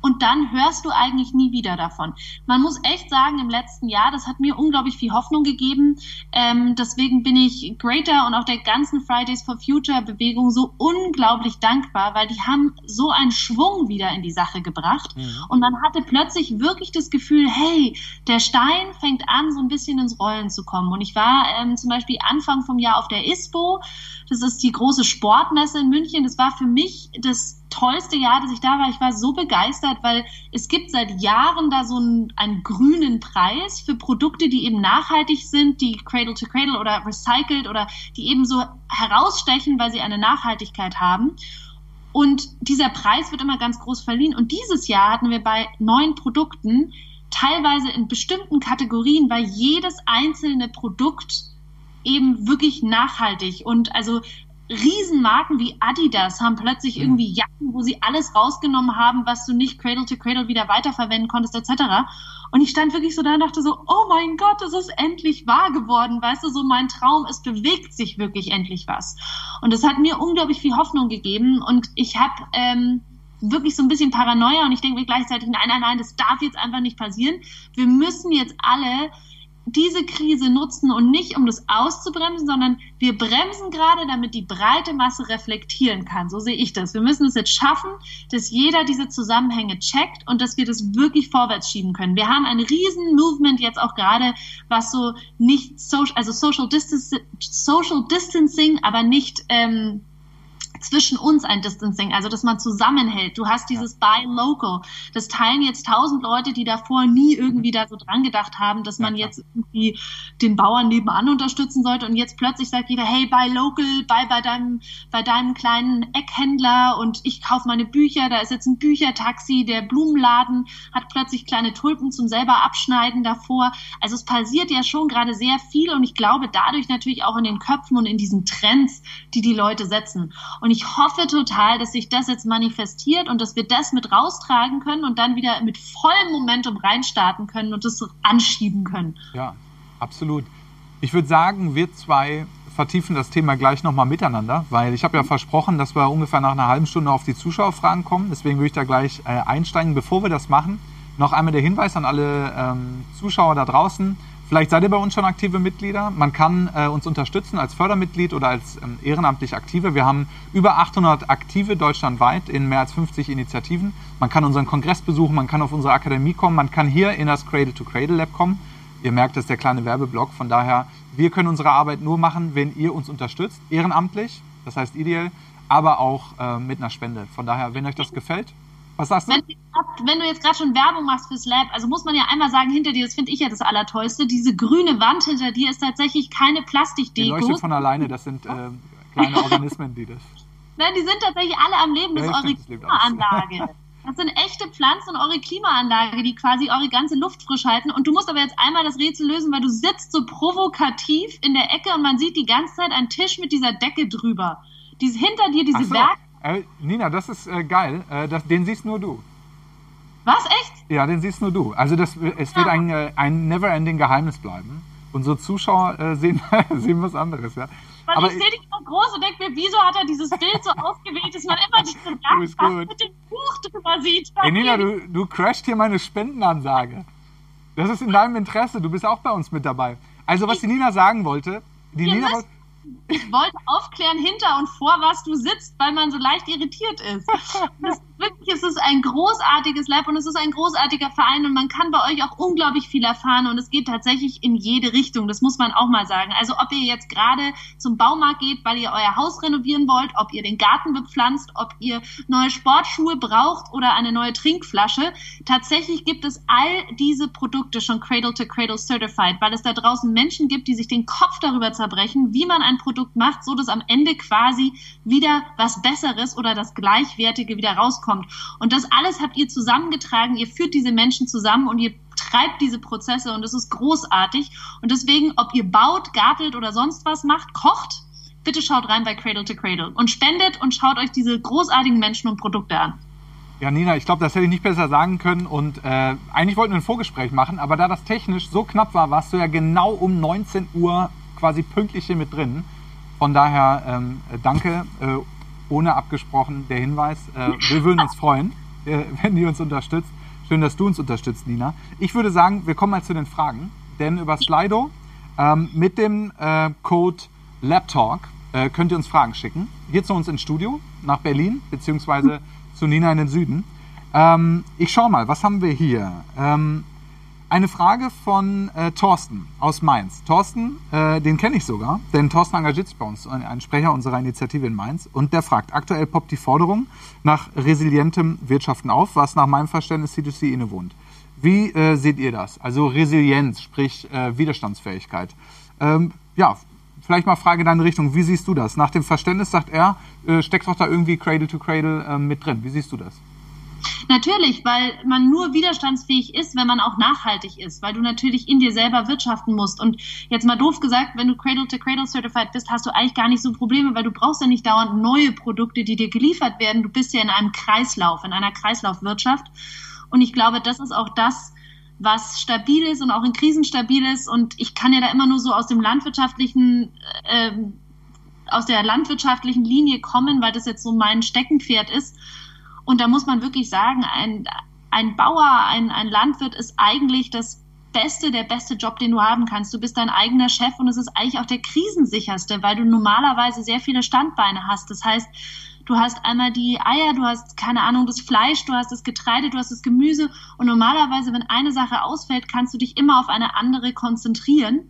Und dann hörst du eigentlich nie wieder davon. Man muss echt sagen, im letzten Jahr, das hat mir unglaublich viel Hoffnung gegeben. Ähm, deswegen bin ich Greater und auch der ganzen Fridays for Future Bewegung so unglaublich dankbar, weil die haben so einen Schwung wieder in die Sache gebracht. Mhm. Und man hatte plötzlich wirklich das Gefühl, hey, der Stein fängt an, so ein bisschen ins Rollen zu kommen. Und ich war ähm, zum Beispiel Anfang vom Jahr auf der ISPO. Das ist die große Sportmesse in München. Das war für mich das tollste Jahr, dass ich da war. Ich war so begeistert, weil es gibt seit Jahren da so einen, einen grünen Preis für Produkte, die eben nachhaltig sind, die Cradle to Cradle oder recycelt oder die eben so herausstechen, weil sie eine Nachhaltigkeit haben. Und dieser Preis wird immer ganz groß verliehen. Und dieses Jahr hatten wir bei neuen Produkten teilweise in bestimmten Kategorien, weil jedes einzelne Produkt eben wirklich nachhaltig und also Riesenmarken wie Adidas haben plötzlich mhm. irgendwie Jacken, wo sie alles rausgenommen haben, was du nicht Cradle to Cradle wieder weiterverwenden konntest, etc. Und ich stand wirklich so da und dachte so, oh mein Gott, es ist endlich wahr geworden, weißt du, so mein Traum, es bewegt sich wirklich endlich was. Und das hat mir unglaublich viel Hoffnung gegeben und ich habe ähm, wirklich so ein bisschen Paranoia und ich denke mir gleichzeitig, nein, nein, nein, das darf jetzt einfach nicht passieren. Wir müssen jetzt alle diese Krise nutzen und nicht um das auszubremsen, sondern wir bremsen gerade, damit die breite Masse reflektieren kann. So sehe ich das. Wir müssen es jetzt schaffen, dass jeder diese Zusammenhänge checkt und dass wir das wirklich vorwärts schieben können. Wir haben ein riesen Movement jetzt auch gerade, was so nicht social, also Social, Distance, Social Distancing, aber nicht ähm, zwischen uns ein Distancing, also dass man zusammenhält. Du hast dieses Buy Local. Das teilen jetzt tausend Leute, die davor nie irgendwie da so dran gedacht haben, dass man jetzt irgendwie den Bauern nebenan unterstützen sollte und jetzt plötzlich sagt jeder, hey, Buy Local, buy bei deinem, bei deinem kleinen Eckhändler und ich kaufe meine Bücher, da ist jetzt ein Büchertaxi, der Blumenladen hat plötzlich kleine Tulpen zum selber abschneiden davor. Also es passiert ja schon gerade sehr viel und ich glaube dadurch natürlich auch in den Köpfen und in diesen Trends, die die Leute setzen. Und und ich hoffe total, dass sich das jetzt manifestiert und dass wir das mit raustragen können und dann wieder mit vollem Momentum reinstarten können und das anschieben können. Ja, absolut. Ich würde sagen, wir zwei vertiefen das Thema gleich nochmal miteinander, weil ich habe ja versprochen, dass wir ungefähr nach einer halben Stunde auf die Zuschauerfragen kommen. Deswegen würde ich da gleich äh, einsteigen. Bevor wir das machen, noch einmal der Hinweis an alle ähm, Zuschauer da draußen. Vielleicht seid ihr bei uns schon aktive Mitglieder. Man kann äh, uns unterstützen als Fördermitglied oder als ähm, ehrenamtlich Aktive. Wir haben über 800 Aktive deutschlandweit in mehr als 50 Initiativen. Man kann unseren Kongress besuchen, man kann auf unsere Akademie kommen, man kann hier in das Cradle to Cradle Lab kommen. Ihr merkt, das ist der kleine Werbeblock. Von daher, wir können unsere Arbeit nur machen, wenn ihr uns unterstützt. Ehrenamtlich, das heißt ideell, aber auch äh, mit einer Spende. Von daher, wenn euch das gefällt, was sagst du? Wenn, wenn du jetzt gerade schon Werbung machst fürs Lab, also muss man ja einmal sagen, hinter dir, das finde ich ja das Allertollste, diese grüne Wand hinter dir ist tatsächlich keine Plastikdeko. Die leuchtet von alleine, das sind äh, kleine Organismen, die das... Nein, die sind tatsächlich alle am Leben, das ist eure Klimaanlage. Das sind echte Pflanzen und eure Klimaanlage, die quasi eure ganze Luft frisch halten. Und du musst aber jetzt einmal das Rätsel lösen, weil du sitzt so provokativ in der Ecke und man sieht die ganze Zeit einen Tisch mit dieser Decke drüber. Die, hinter dir diese so. Werk äh, Nina, das ist äh, geil. Äh, das, den siehst nur du. Was, echt? Ja, den siehst nur du. Also das, es wird ein, äh, ein never-ending Geheimnis bleiben. Unsere Zuschauer äh, sehen, sehen was anderes, ja. Weil Aber ich sehe dich immer groß und denke mir, wieso hat er dieses Bild so ausgewählt, dass man immer diese Lackpass mit dem Buch drüber sieht. Ey, Nina, du, du crasht hier meine Spendenansage. Das ist in deinem Interesse. Du bist auch bei uns mit dabei. Also, was die Nina sagen wollte, die Nina wollte wollte aufklären hinter und vor, was du sitzt, weil man so leicht irritiert ist. Wirklich, es ist ein großartiges Lab und es ist ein großartiger Verein und man kann bei euch auch unglaublich viel erfahren und es geht tatsächlich in jede Richtung. Das muss man auch mal sagen. Also ob ihr jetzt gerade zum Baumarkt geht, weil ihr euer Haus renovieren wollt, ob ihr den Garten bepflanzt, ob ihr neue Sportschuhe braucht oder eine neue Trinkflasche. Tatsächlich gibt es all diese Produkte schon Cradle to Cradle Certified, weil es da draußen Menschen gibt, die sich den Kopf darüber zerbrechen, wie man ein Produkt macht, so dass am Ende quasi wieder was Besseres oder das Gleichwertige wieder rauskommt. Und das alles habt ihr zusammengetragen, ihr führt diese Menschen zusammen und ihr treibt diese Prozesse und das ist großartig. Und deswegen, ob ihr baut, gartelt oder sonst was macht, kocht, bitte schaut rein bei Cradle to Cradle und spendet und schaut euch diese großartigen Menschen und Produkte an. Ja, Nina, ich glaube, das hätte ich nicht besser sagen können. Und äh, eigentlich wollten wir ein Vorgespräch machen, aber da das technisch so knapp war, warst du ja genau um 19 Uhr quasi pünktlich hier mit drin. Von daher ähm, danke, äh, ohne abgesprochen der Hinweis. Äh, wir würden uns freuen. äh, wenn die uns unterstützt. Schön, dass du uns unterstützt, Nina. Ich würde sagen, wir kommen mal zu den Fragen, denn über Slido ähm, mit dem äh, Code LabTalk äh, könnt ihr uns Fragen schicken. Hier zu uns ins Studio, nach Berlin, beziehungsweise zu Nina in den Süden. Ähm, ich schau mal, was haben wir hier? Ähm, eine Frage von äh, Thorsten aus Mainz. Thorsten, äh, den kenne ich sogar, denn Thorsten engagiert sich bei uns, ein Sprecher unserer Initiative in Mainz. Und der fragt, aktuell poppt die Forderung nach resilientem Wirtschaften auf, was nach meinem Verständnis C2C innewohnt. Wie äh, seht ihr das? Also Resilienz, sprich äh, Widerstandsfähigkeit. Ähm, ja, vielleicht mal Frage in deine Richtung. Wie siehst du das? Nach dem Verständnis sagt er, äh, steckt doch da irgendwie Cradle to Cradle äh, mit drin. Wie siehst du das? Natürlich, weil man nur widerstandsfähig ist, wenn man auch nachhaltig ist, weil du natürlich in dir selber wirtschaften musst. Und jetzt mal doof gesagt, wenn du Cradle to Cradle Certified bist, hast du eigentlich gar nicht so Probleme, weil du brauchst ja nicht dauernd neue Produkte, die dir geliefert werden. Du bist ja in einem Kreislauf, in einer Kreislaufwirtschaft. Und ich glaube, das ist auch das, was stabil ist und auch in Krisen stabil ist. Und ich kann ja da immer nur so aus dem landwirtschaftlichen, äh, aus der landwirtschaftlichen Linie kommen, weil das jetzt so mein Steckenpferd ist. Und da muss man wirklich sagen, ein, ein Bauer, ein, ein Landwirt ist eigentlich das Beste, der beste Job, den du haben kannst. Du bist dein eigener Chef und es ist eigentlich auch der krisensicherste, weil du normalerweise sehr viele Standbeine hast. Das heißt, du hast einmal die Eier, du hast keine Ahnung, das Fleisch, du hast das Getreide, du hast das Gemüse und normalerweise, wenn eine Sache ausfällt, kannst du dich immer auf eine andere konzentrieren.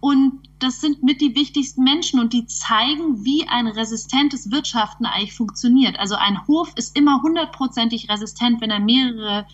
Und das sind mit die wichtigsten Menschen und die zeigen, wie ein resistentes Wirtschaften eigentlich funktioniert. Also ein Hof ist immer hundertprozentig resistent, wenn er mehrere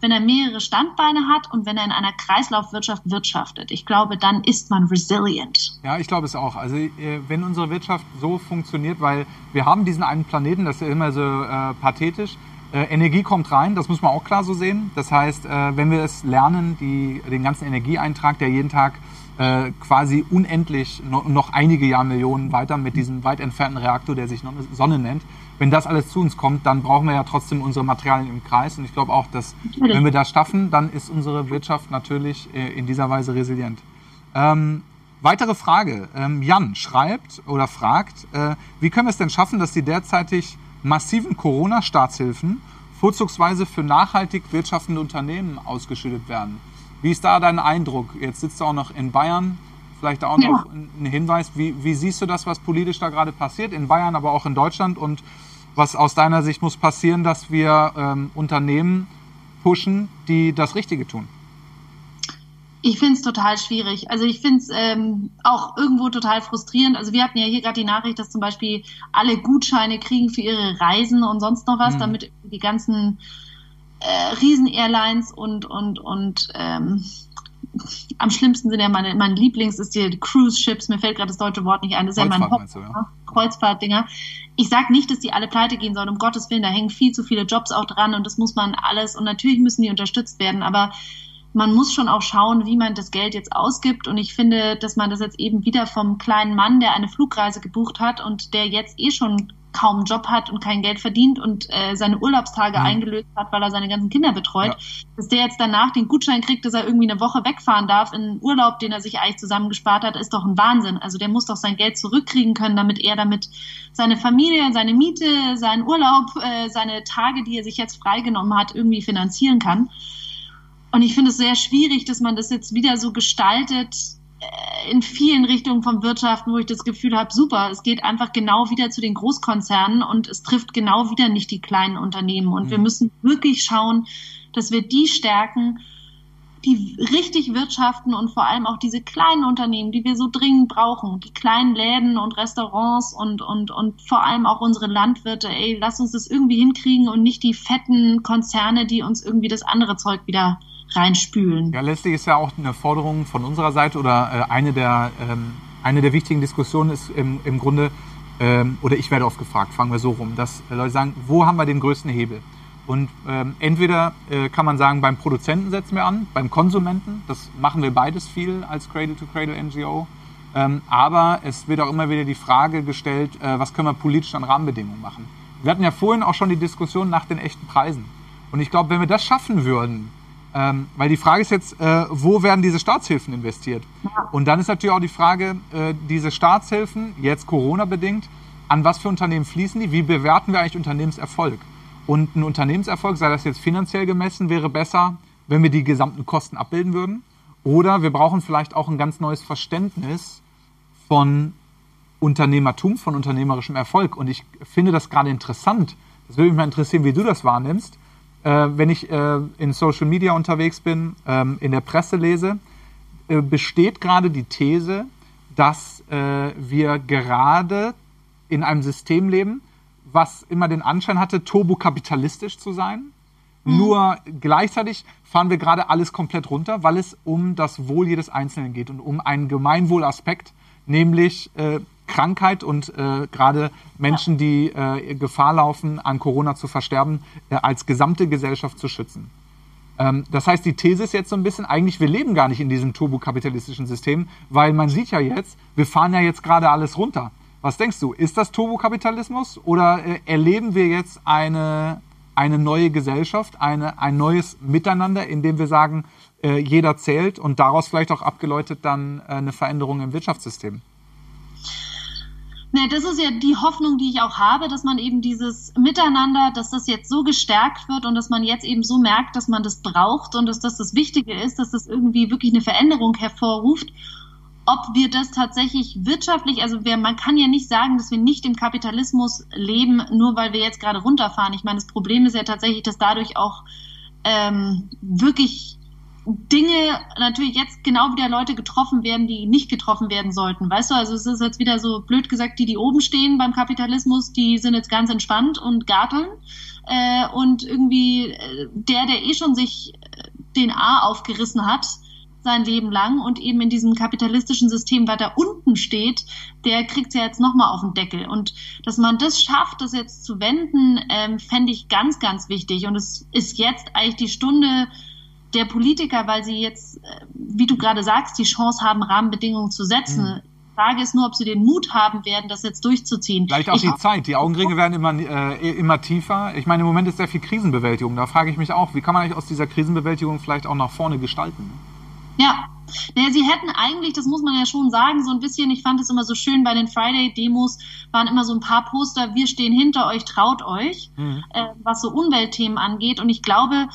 wenn er mehrere Standbeine hat und wenn er in einer Kreislaufwirtschaft wirtschaftet. Ich glaube, dann ist man resilient. Ja, ich glaube es auch. Also äh, wenn unsere Wirtschaft so funktioniert, weil wir haben diesen einen Planeten, das ist ja immer so äh, pathetisch, äh, Energie kommt rein, das muss man auch klar so sehen. Das heißt, äh, wenn wir es lernen, die, den ganzen Energieeintrag, der jeden Tag äh, quasi unendlich noch, noch einige Jahrmillionen weiter mit diesem weit entfernten Reaktor, der sich Sonne nennt. Wenn das alles zu uns kommt, dann brauchen wir ja trotzdem unsere Materialien im Kreis. Und ich glaube auch, dass wenn wir das schaffen, dann ist unsere Wirtschaft natürlich äh, in dieser Weise resilient. Ähm, weitere Frage. Ähm, Jan schreibt oder fragt, äh, wie können wir es denn schaffen, dass die derzeitig massiven Corona-Staatshilfen vorzugsweise für nachhaltig wirtschaftende Unternehmen ausgeschüttet werden? Wie ist da dein Eindruck? Jetzt sitzt du auch noch in Bayern. Vielleicht auch noch ja. ein Hinweis. Wie, wie siehst du das, was politisch da gerade passiert in Bayern, aber auch in Deutschland? Und was aus deiner Sicht muss passieren, dass wir ähm, Unternehmen pushen, die das Richtige tun? Ich finde es total schwierig. Also ich finde es ähm, auch irgendwo total frustrierend. Also wir hatten ja hier gerade die Nachricht, dass zum Beispiel alle Gutscheine kriegen für ihre Reisen und sonst noch was, mhm. damit die ganzen äh, Riesen-Airlines und, und, und ähm, am schlimmsten sind ja meine, mein Lieblings ist die Cruise Ships, mir fällt gerade das deutsche Wort nicht ein, das ist ja mein Haupt, ja? Kreuzfahrtdinger. Ich sage nicht, dass die alle pleite gehen sollen, um Gottes Willen, da hängen viel zu viele Jobs auch dran und das muss man alles und natürlich müssen die unterstützt werden, aber man muss schon auch schauen, wie man das Geld jetzt ausgibt. Und ich finde, dass man das jetzt eben wieder vom kleinen Mann, der eine Flugreise gebucht hat und der jetzt eh schon kaum einen Job hat und kein Geld verdient und äh, seine Urlaubstage mhm. eingelöst hat, weil er seine ganzen Kinder betreut, ja. dass der jetzt danach den Gutschein kriegt, dass er irgendwie eine Woche wegfahren darf in einen Urlaub, den er sich eigentlich zusammengespart hat, ist doch ein Wahnsinn. Also der muss doch sein Geld zurückkriegen können, damit er damit seine Familie, seine Miete, seinen Urlaub, äh, seine Tage, die er sich jetzt freigenommen hat, irgendwie finanzieren kann. Und ich finde es sehr schwierig, dass man das jetzt wieder so gestaltet, in vielen Richtungen von Wirtschaften, wo ich das Gefühl habe, super, es geht einfach genau wieder zu den Großkonzernen und es trifft genau wieder nicht die kleinen Unternehmen. Und mhm. wir müssen wirklich schauen, dass wir die stärken, die richtig wirtschaften und vor allem auch diese kleinen Unternehmen, die wir so dringend brauchen, die kleinen Läden und Restaurants und, und, und vor allem auch unsere Landwirte, ey, lass uns das irgendwie hinkriegen und nicht die fetten Konzerne, die uns irgendwie das andere Zeug wieder reinspülen. Ja, letztlich ist ja auch eine Forderung von unserer Seite oder äh, eine, der, ähm, eine der wichtigen Diskussionen ist im, im Grunde, ähm, oder ich werde oft gefragt, fangen wir so rum, dass Leute sagen, wo haben wir den größten Hebel? Und ähm, entweder äh, kann man sagen, beim Produzenten setzen wir an, beim Konsumenten, das machen wir beides viel als Cradle-to-Cradle-NGO. Ähm, aber es wird auch immer wieder die Frage gestellt, äh, was können wir politisch an Rahmenbedingungen machen? Wir hatten ja vorhin auch schon die Diskussion nach den echten Preisen. Und ich glaube, wenn wir das schaffen würden, ähm, weil die Frage ist jetzt, äh, wo werden diese Staatshilfen investiert? Ja. Und dann ist natürlich auch die Frage, äh, diese Staatshilfen, jetzt Corona-bedingt, an was für Unternehmen fließen die? Wie bewerten wir eigentlich Unternehmenserfolg? Und ein Unternehmenserfolg, sei das jetzt finanziell gemessen, wäre besser, wenn wir die gesamten Kosten abbilden würden. Oder wir brauchen vielleicht auch ein ganz neues Verständnis von Unternehmertum, von unternehmerischem Erfolg. Und ich finde das gerade interessant. Das würde mich mal interessieren, wie du das wahrnimmst. Äh, wenn ich äh, in Social Media unterwegs bin, ähm, in der Presse lese, äh, besteht gerade die These, dass äh, wir gerade in einem System leben, was immer den Anschein hatte, turbokapitalistisch zu sein. Mhm. Nur gleichzeitig fahren wir gerade alles komplett runter, weil es um das Wohl jedes Einzelnen geht und um einen Gemeinwohlaspekt, nämlich äh, Krankheit und äh, gerade Menschen, die äh, Gefahr laufen, an Corona zu versterben, äh, als gesamte Gesellschaft zu schützen. Ähm, das heißt, die These ist jetzt so ein bisschen, eigentlich, wir leben gar nicht in diesem turbokapitalistischen System, weil man sieht ja jetzt, wir fahren ja jetzt gerade alles runter. Was denkst du, ist das Turbokapitalismus oder äh, erleben wir jetzt eine, eine neue Gesellschaft, eine, ein neues Miteinander, in dem wir sagen, äh, jeder zählt und daraus vielleicht auch abgeläutet dann äh, eine Veränderung im Wirtschaftssystem? Nee, das ist ja die Hoffnung, die ich auch habe, dass man eben dieses Miteinander, dass das jetzt so gestärkt wird und dass man jetzt eben so merkt, dass man das braucht und dass das das Wichtige ist, dass das irgendwie wirklich eine Veränderung hervorruft. Ob wir das tatsächlich wirtschaftlich, also wer, man kann ja nicht sagen, dass wir nicht im Kapitalismus leben, nur weil wir jetzt gerade runterfahren. Ich meine, das Problem ist ja tatsächlich, dass dadurch auch ähm, wirklich Dinge natürlich jetzt genau wieder Leute getroffen werden, die nicht getroffen werden sollten. Weißt du, also es ist jetzt wieder so blöd gesagt, die, die oben stehen beim Kapitalismus, die sind jetzt ganz entspannt und garteln. Äh, und irgendwie äh, der, der eh schon sich äh, den A aufgerissen hat, sein Leben lang und eben in diesem kapitalistischen System weiter unten steht, der kriegt ja jetzt nochmal auf den Deckel. Und dass man das schafft, das jetzt zu wenden, ähm, fände ich ganz, ganz wichtig. Und es ist jetzt eigentlich die Stunde, der Politiker, weil sie jetzt, äh, wie du gerade sagst, die Chance haben, Rahmenbedingungen zu setzen. Mhm. Die Frage ist nur, ob sie den Mut haben werden, das jetzt durchzuziehen. Vielleicht auch ich die Zeit. Die Augenringe werden immer, äh, immer tiefer. Ich meine, im Moment ist sehr viel Krisenbewältigung. Da frage ich mich auch, wie kann man eigentlich aus dieser Krisenbewältigung vielleicht auch nach vorne gestalten? Ja, naja, sie hätten eigentlich, das muss man ja schon sagen, so ein bisschen, ich fand es immer so schön, bei den Friday-Demos waren immer so ein paar Poster, wir stehen hinter euch, traut euch, mhm. äh, was so Umweltthemen angeht. Und ich glaube,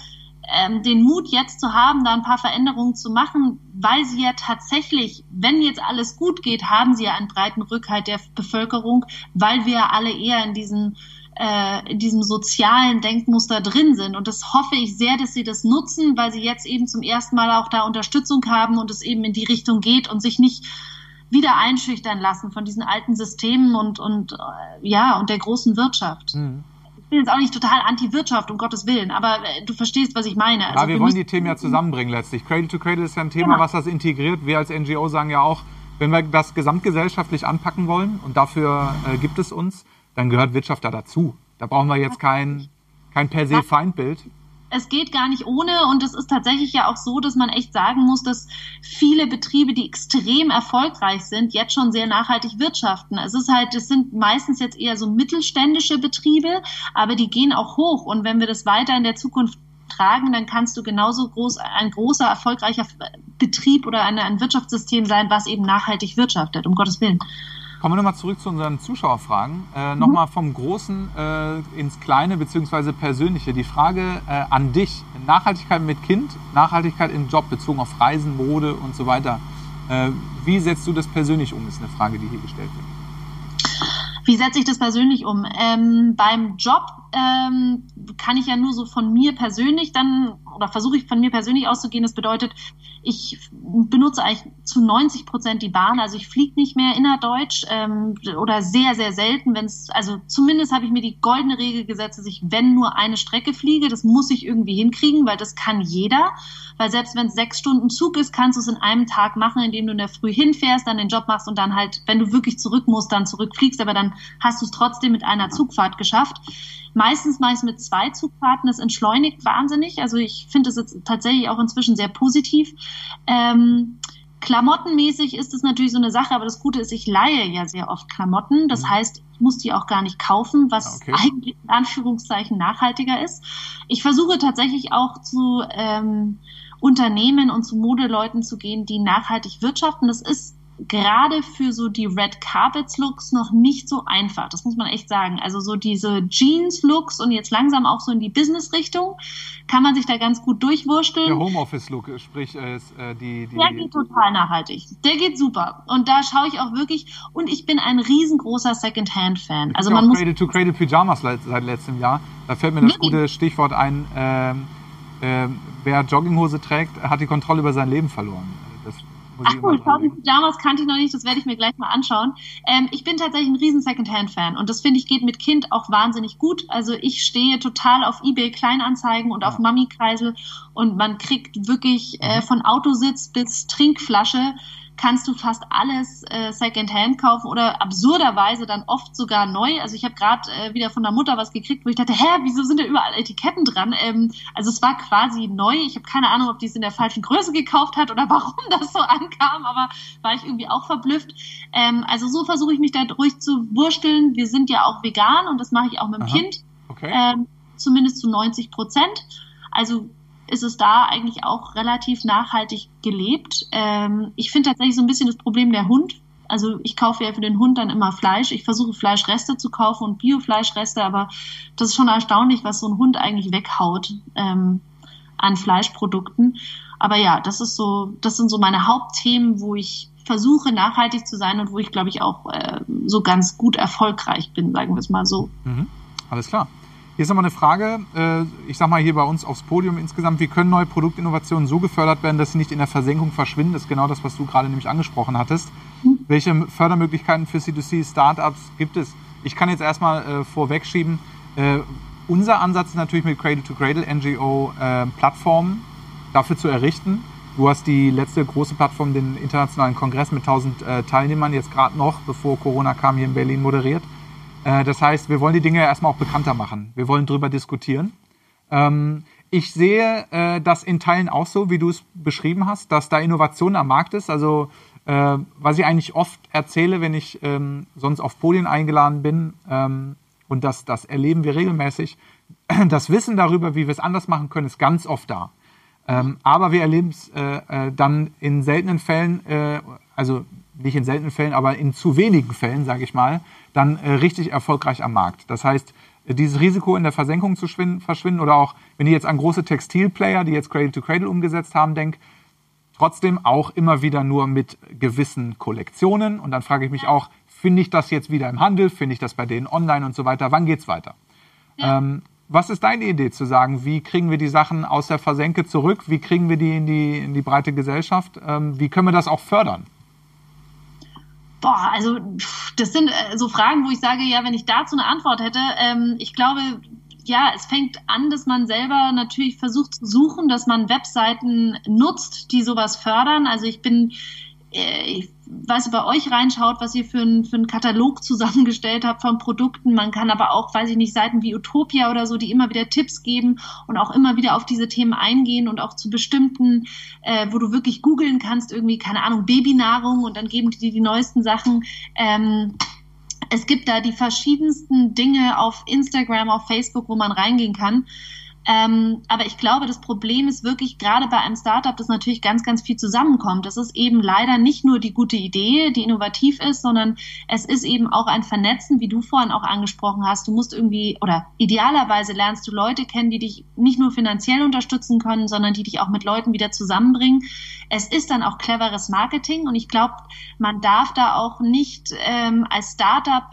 ähm, den Mut jetzt zu haben, da ein paar Veränderungen zu machen, weil sie ja tatsächlich, wenn jetzt alles gut geht, haben sie ja einen breiten Rückhalt der Bevölkerung, weil wir alle eher in diesem äh, in diesem sozialen Denkmuster drin sind. Und das hoffe ich sehr, dass sie das nutzen, weil sie jetzt eben zum ersten Mal auch da Unterstützung haben und es eben in die Richtung geht und sich nicht wieder einschüchtern lassen von diesen alten Systemen und, und äh, ja, und der großen Wirtschaft. Mhm bin jetzt auch nicht total anti-Wirtschaft, um Gottes Willen, aber äh, du verstehst, was ich meine. Also ja, wir, wir wollen die Themen ja zusammenbringen letztlich. Cradle to Cradle ist ja ein Thema, genau. was das integriert. Wir als NGO sagen ja auch, wenn wir das gesamtgesellschaftlich anpacken wollen und dafür äh, gibt es uns, dann gehört Wirtschaft da dazu. Da brauchen wir jetzt kein, kein per se Feindbild es geht gar nicht ohne und es ist tatsächlich ja auch so, dass man echt sagen muss, dass viele Betriebe, die extrem erfolgreich sind, jetzt schon sehr nachhaltig wirtschaften. Es ist halt, es sind meistens jetzt eher so mittelständische Betriebe, aber die gehen auch hoch und wenn wir das weiter in der Zukunft tragen, dann kannst du genauso groß ein großer erfolgreicher Betrieb oder ein, ein Wirtschaftssystem sein, was eben nachhaltig wirtschaftet, um Gottes Willen. Kommen wir nochmal zurück zu unseren Zuschauerfragen. Äh. Nochmal vom Großen äh, ins Kleine beziehungsweise Persönliche. Die Frage äh, an dich. Nachhaltigkeit mit Kind, Nachhaltigkeit im Job bezogen auf Reisen, Mode und so weiter. Äh, wie setzt du das persönlich um, ist eine Frage, die hier gestellt wird. Wie setze ich das persönlich um? Ähm, beim Job ähm, kann ich ja nur so von mir persönlich dann oder versuche ich von mir persönlich auszugehen. Das bedeutet, ich benutze eigentlich zu 90 Prozent die Bahn. Also ich fliege nicht mehr innerdeutsch ähm, oder sehr, sehr selten. Wenn es, also zumindest habe ich mir die goldene Regel gesetzt, dass ich, wenn nur eine Strecke fliege, das muss ich irgendwie hinkriegen, weil das kann jeder. Weil selbst wenn es sechs Stunden Zug ist, kannst du es in einem Tag machen, indem du in der Früh hinfährst, dann den Job machst und dann halt, wenn du wirklich zurück musst, dann zurückfliegst. Aber dann hast du es trotzdem mit einer Zugfahrt geschafft. Meistens mache ich es mit zwei Zugfahrten. Das entschleunigt wahnsinnig. Also ich finde es jetzt tatsächlich auch inzwischen sehr positiv. Ähm, Klamottenmäßig ist es natürlich so eine Sache, aber das Gute ist, ich leihe ja sehr oft Klamotten. Das mhm. heißt, ich muss die auch gar nicht kaufen, was okay. eigentlich in Anführungszeichen nachhaltiger ist. Ich versuche tatsächlich auch zu ähm, Unternehmen und zu Modeleuten zu gehen, die nachhaltig wirtschaften. Das ist gerade für so die Red Carpets Looks noch nicht so einfach. Das muss man echt sagen. Also so diese Jeans Looks und jetzt langsam auch so in die Business Richtung kann man sich da ganz gut durchwursteln. Der Homeoffice Look, sprich äh, die, die Der geht total nachhaltig. Der geht super und da schaue ich auch wirklich und ich bin ein riesengroßer Secondhand Fan. Also man muss Cradle to Cradle Pyjamas seit letztem Jahr. Da fällt mir das wirklich? gute Stichwort ein. Ähm, äh, wer Jogginghose trägt, hat die Kontrolle über sein Leben verloren. Ach cool, Pyjamas kannte ich noch nicht, das werde ich mir gleich mal anschauen. Ähm, ich bin tatsächlich ein riesen Secondhand-Fan und das finde ich geht mit Kind auch wahnsinnig gut. Also ich stehe total auf Ebay Kleinanzeigen und ja. auf Mami-Kreisel und man kriegt wirklich äh, mhm. von Autositz bis Trinkflasche kannst du fast alles äh, Secondhand kaufen oder absurderweise dann oft sogar neu. Also ich habe gerade äh, wieder von der Mutter was gekriegt, wo ich dachte, hä, wieso sind da überall Etiketten dran? Ähm, also es war quasi neu. Ich habe keine Ahnung, ob die es in der falschen Größe gekauft hat oder warum das so ankam, aber war ich irgendwie auch verblüfft. Ähm, also so versuche ich mich da ruhig zu wursteln. Wir sind ja auch vegan und das mache ich auch mit dem Aha. Kind. Okay. Ähm, zumindest zu 90 Prozent. Also ist es da eigentlich auch relativ nachhaltig gelebt. Ähm, ich finde tatsächlich so ein bisschen das Problem der Hund. Also ich kaufe ja für den Hund dann immer Fleisch. Ich versuche Fleischreste zu kaufen und Biofleischreste, aber das ist schon erstaunlich, was so ein Hund eigentlich weghaut ähm, an Fleischprodukten. Aber ja, das ist so, das sind so meine Hauptthemen, wo ich versuche nachhaltig zu sein und wo ich glaube ich auch äh, so ganz gut erfolgreich bin, sagen wir es mal so. Mhm. Alles klar. Hier ist nochmal eine Frage, äh, ich sag mal hier bei uns aufs Podium insgesamt, wie können neue Produktinnovationen so gefördert werden, dass sie nicht in der Versenkung verschwinden? Das ist genau das, was du gerade nämlich angesprochen hattest. Welche Fördermöglichkeiten für C2C-Startups gibt es? Ich kann jetzt erstmal äh, vorwegschieben, äh, unser Ansatz ist natürlich mit Cradle-to-Cradle NGO äh, Plattformen dafür zu errichten. Du hast die letzte große Plattform, den internationalen Kongress mit 1000 äh, Teilnehmern, jetzt gerade noch, bevor Corona kam, hier in Berlin moderiert. Äh, das heißt, wir wollen die Dinge erstmal auch bekannter machen. Wir wollen darüber diskutieren. Ähm, ich sehe äh, das in Teilen auch so, wie du es beschrieben hast, dass da Innovation am Markt ist. Also äh, was ich eigentlich oft erzähle, wenn ich ähm, sonst auf Podien eingeladen bin, ähm, und das, das erleben wir regelmäßig, das Wissen darüber, wie wir es anders machen können, ist ganz oft da. Aber wir erleben es dann in seltenen Fällen, also nicht in seltenen Fällen, aber in zu wenigen Fällen, sage ich mal, dann äh, richtig erfolgreich am Markt. Das heißt, äh, dieses Risiko in der Versenkung zu verschwinden oder auch, wenn ich jetzt an große Textilplayer, die jetzt Cradle to Cradle umgesetzt haben, denke, trotzdem auch immer wieder nur mit gewissen Kollektionen. Und dann frage ich mich auch, finde ich das jetzt wieder im Handel, finde ich das bei denen online und so weiter, wann geht's weiter? Ja. Ähm, was ist deine Idee zu sagen, wie kriegen wir die Sachen aus der Versenke zurück, wie kriegen wir die in die, in die breite Gesellschaft, ähm, wie können wir das auch fördern? Boah, also das sind äh, so Fragen, wo ich sage, ja, wenn ich dazu eine Antwort hätte, ähm, ich glaube, ja, es fängt an, dass man selber natürlich versucht zu suchen, dass man Webseiten nutzt, die sowas fördern. Also ich bin äh, ich weiß, bei euch reinschaut, was ihr für einen für einen Katalog zusammengestellt habt von Produkten. Man kann aber auch, weiß ich nicht, Seiten wie Utopia oder so, die immer wieder Tipps geben und auch immer wieder auf diese Themen eingehen und auch zu bestimmten, äh, wo du wirklich googeln kannst, irgendwie, keine Ahnung, Babynahrung und dann geben die dir die neuesten Sachen. Ähm, es gibt da die verschiedensten Dinge auf Instagram, auf Facebook, wo man reingehen kann. Ähm, aber ich glaube, das Problem ist wirklich gerade bei einem Startup, das natürlich ganz, ganz viel zusammenkommt. Das ist eben leider nicht nur die gute Idee, die innovativ ist, sondern es ist eben auch ein Vernetzen, wie du vorhin auch angesprochen hast. Du musst irgendwie oder idealerweise lernst du Leute kennen, die dich nicht nur finanziell unterstützen können, sondern die dich auch mit Leuten wieder zusammenbringen. Es ist dann auch cleveres Marketing und ich glaube, man darf da auch nicht ähm, als Startup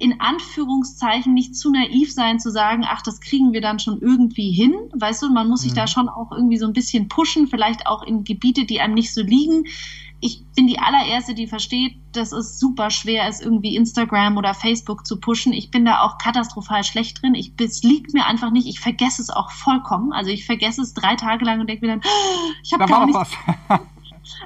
in Anführungszeichen nicht zu naiv sein zu sagen, ach, das kriegen wir dann schon irgendwie hin. Weißt du, man muss sich mhm. da schon auch irgendwie so ein bisschen pushen, vielleicht auch in Gebiete, die einem nicht so liegen. Ich bin die allererste, die versteht, dass es super schwer ist, irgendwie Instagram oder Facebook zu pushen. Ich bin da auch katastrophal schlecht drin. Ich, es liegt mir einfach nicht. Ich vergesse es auch vollkommen. Also ich vergesse es drei Tage lang und denke mir dann, ich habe gar nicht.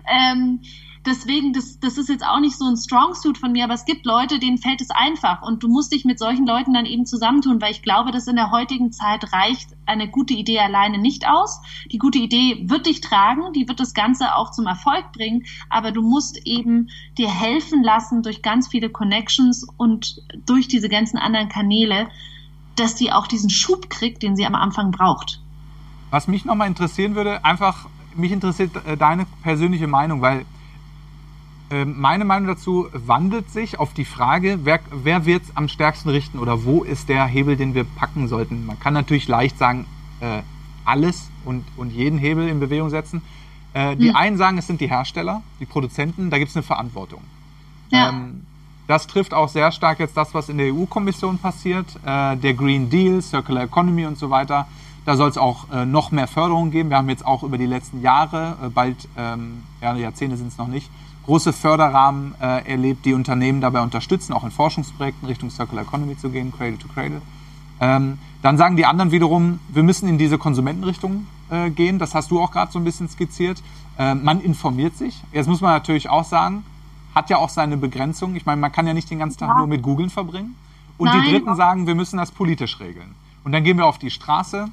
ähm, deswegen, das, das ist jetzt auch nicht so ein Strong Suit von mir, aber es gibt Leute, denen fällt es einfach und du musst dich mit solchen Leuten dann eben zusammentun, weil ich glaube, dass in der heutigen Zeit reicht eine gute Idee alleine nicht aus. Die gute Idee wird dich tragen, die wird das Ganze auch zum Erfolg bringen, aber du musst eben dir helfen lassen durch ganz viele Connections und durch diese ganzen anderen Kanäle, dass die auch diesen Schub kriegt, den sie am Anfang braucht. Was mich nochmal interessieren würde, einfach, mich interessiert äh, deine persönliche Meinung, weil meine Meinung dazu wandelt sich auf die Frage, wer, wer wird es am stärksten richten oder wo ist der Hebel, den wir packen sollten. Man kann natürlich leicht sagen, äh, alles und, und jeden Hebel in Bewegung setzen. Äh, die hm. einen sagen, es sind die Hersteller, die Produzenten, da gibt es eine Verantwortung. Ja. Ähm, das trifft auch sehr stark jetzt das, was in der EU-Kommission passiert, äh, der Green Deal, Circular Economy und so weiter. Da soll es auch äh, noch mehr Förderung geben. Wir haben jetzt auch über die letzten Jahre, äh, bald ähm, ja, Jahrzehnte sind es noch nicht, große Förderrahmen äh, erlebt, die Unternehmen dabei unterstützen, auch in Forschungsprojekten Richtung Circular Economy zu gehen, Cradle to Cradle. Ähm, dann sagen die anderen wiederum, wir müssen in diese Konsumentenrichtung äh, gehen. Das hast du auch gerade so ein bisschen skizziert. Äh, man informiert sich. Jetzt muss man natürlich auch sagen, hat ja auch seine Begrenzung. Ich meine, man kann ja nicht den ganzen Tag ja. nur mit Googeln verbringen. Und Nein. die Dritten sagen, wir müssen das politisch regeln. Und dann gehen wir auf die Straße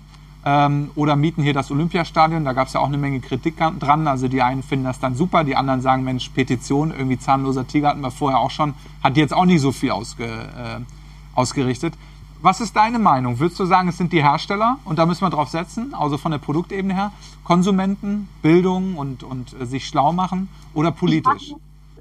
ähm, oder mieten hier das Olympiastadion. Da gab es ja auch eine Menge Kritik dran. Also die einen finden das dann super, die anderen sagen, Mensch, Petition, irgendwie zahnloser Tiger hatten wir vorher auch schon, hat jetzt auch nicht so viel ausge, äh, ausgerichtet. Was ist deine Meinung? Würdest du sagen, es sind die Hersteller und da müssen wir drauf setzen, also von der Produktebene her, Konsumenten, Bildung und, und äh, sich schlau machen oder politisch?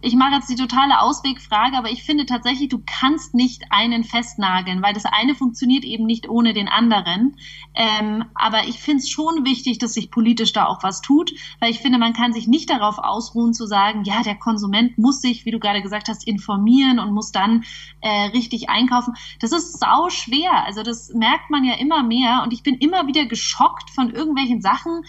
Ich mache jetzt die totale Auswegfrage, aber ich finde tatsächlich, du kannst nicht einen festnageln, weil das eine funktioniert eben nicht ohne den anderen. Ähm, aber ich finde es schon wichtig, dass sich politisch da auch was tut, weil ich finde, man kann sich nicht darauf ausruhen zu sagen, ja, der Konsument muss sich, wie du gerade gesagt hast, informieren und muss dann äh, richtig einkaufen. Das ist sau schwer. Also das merkt man ja immer mehr und ich bin immer wieder geschockt von irgendwelchen Sachen,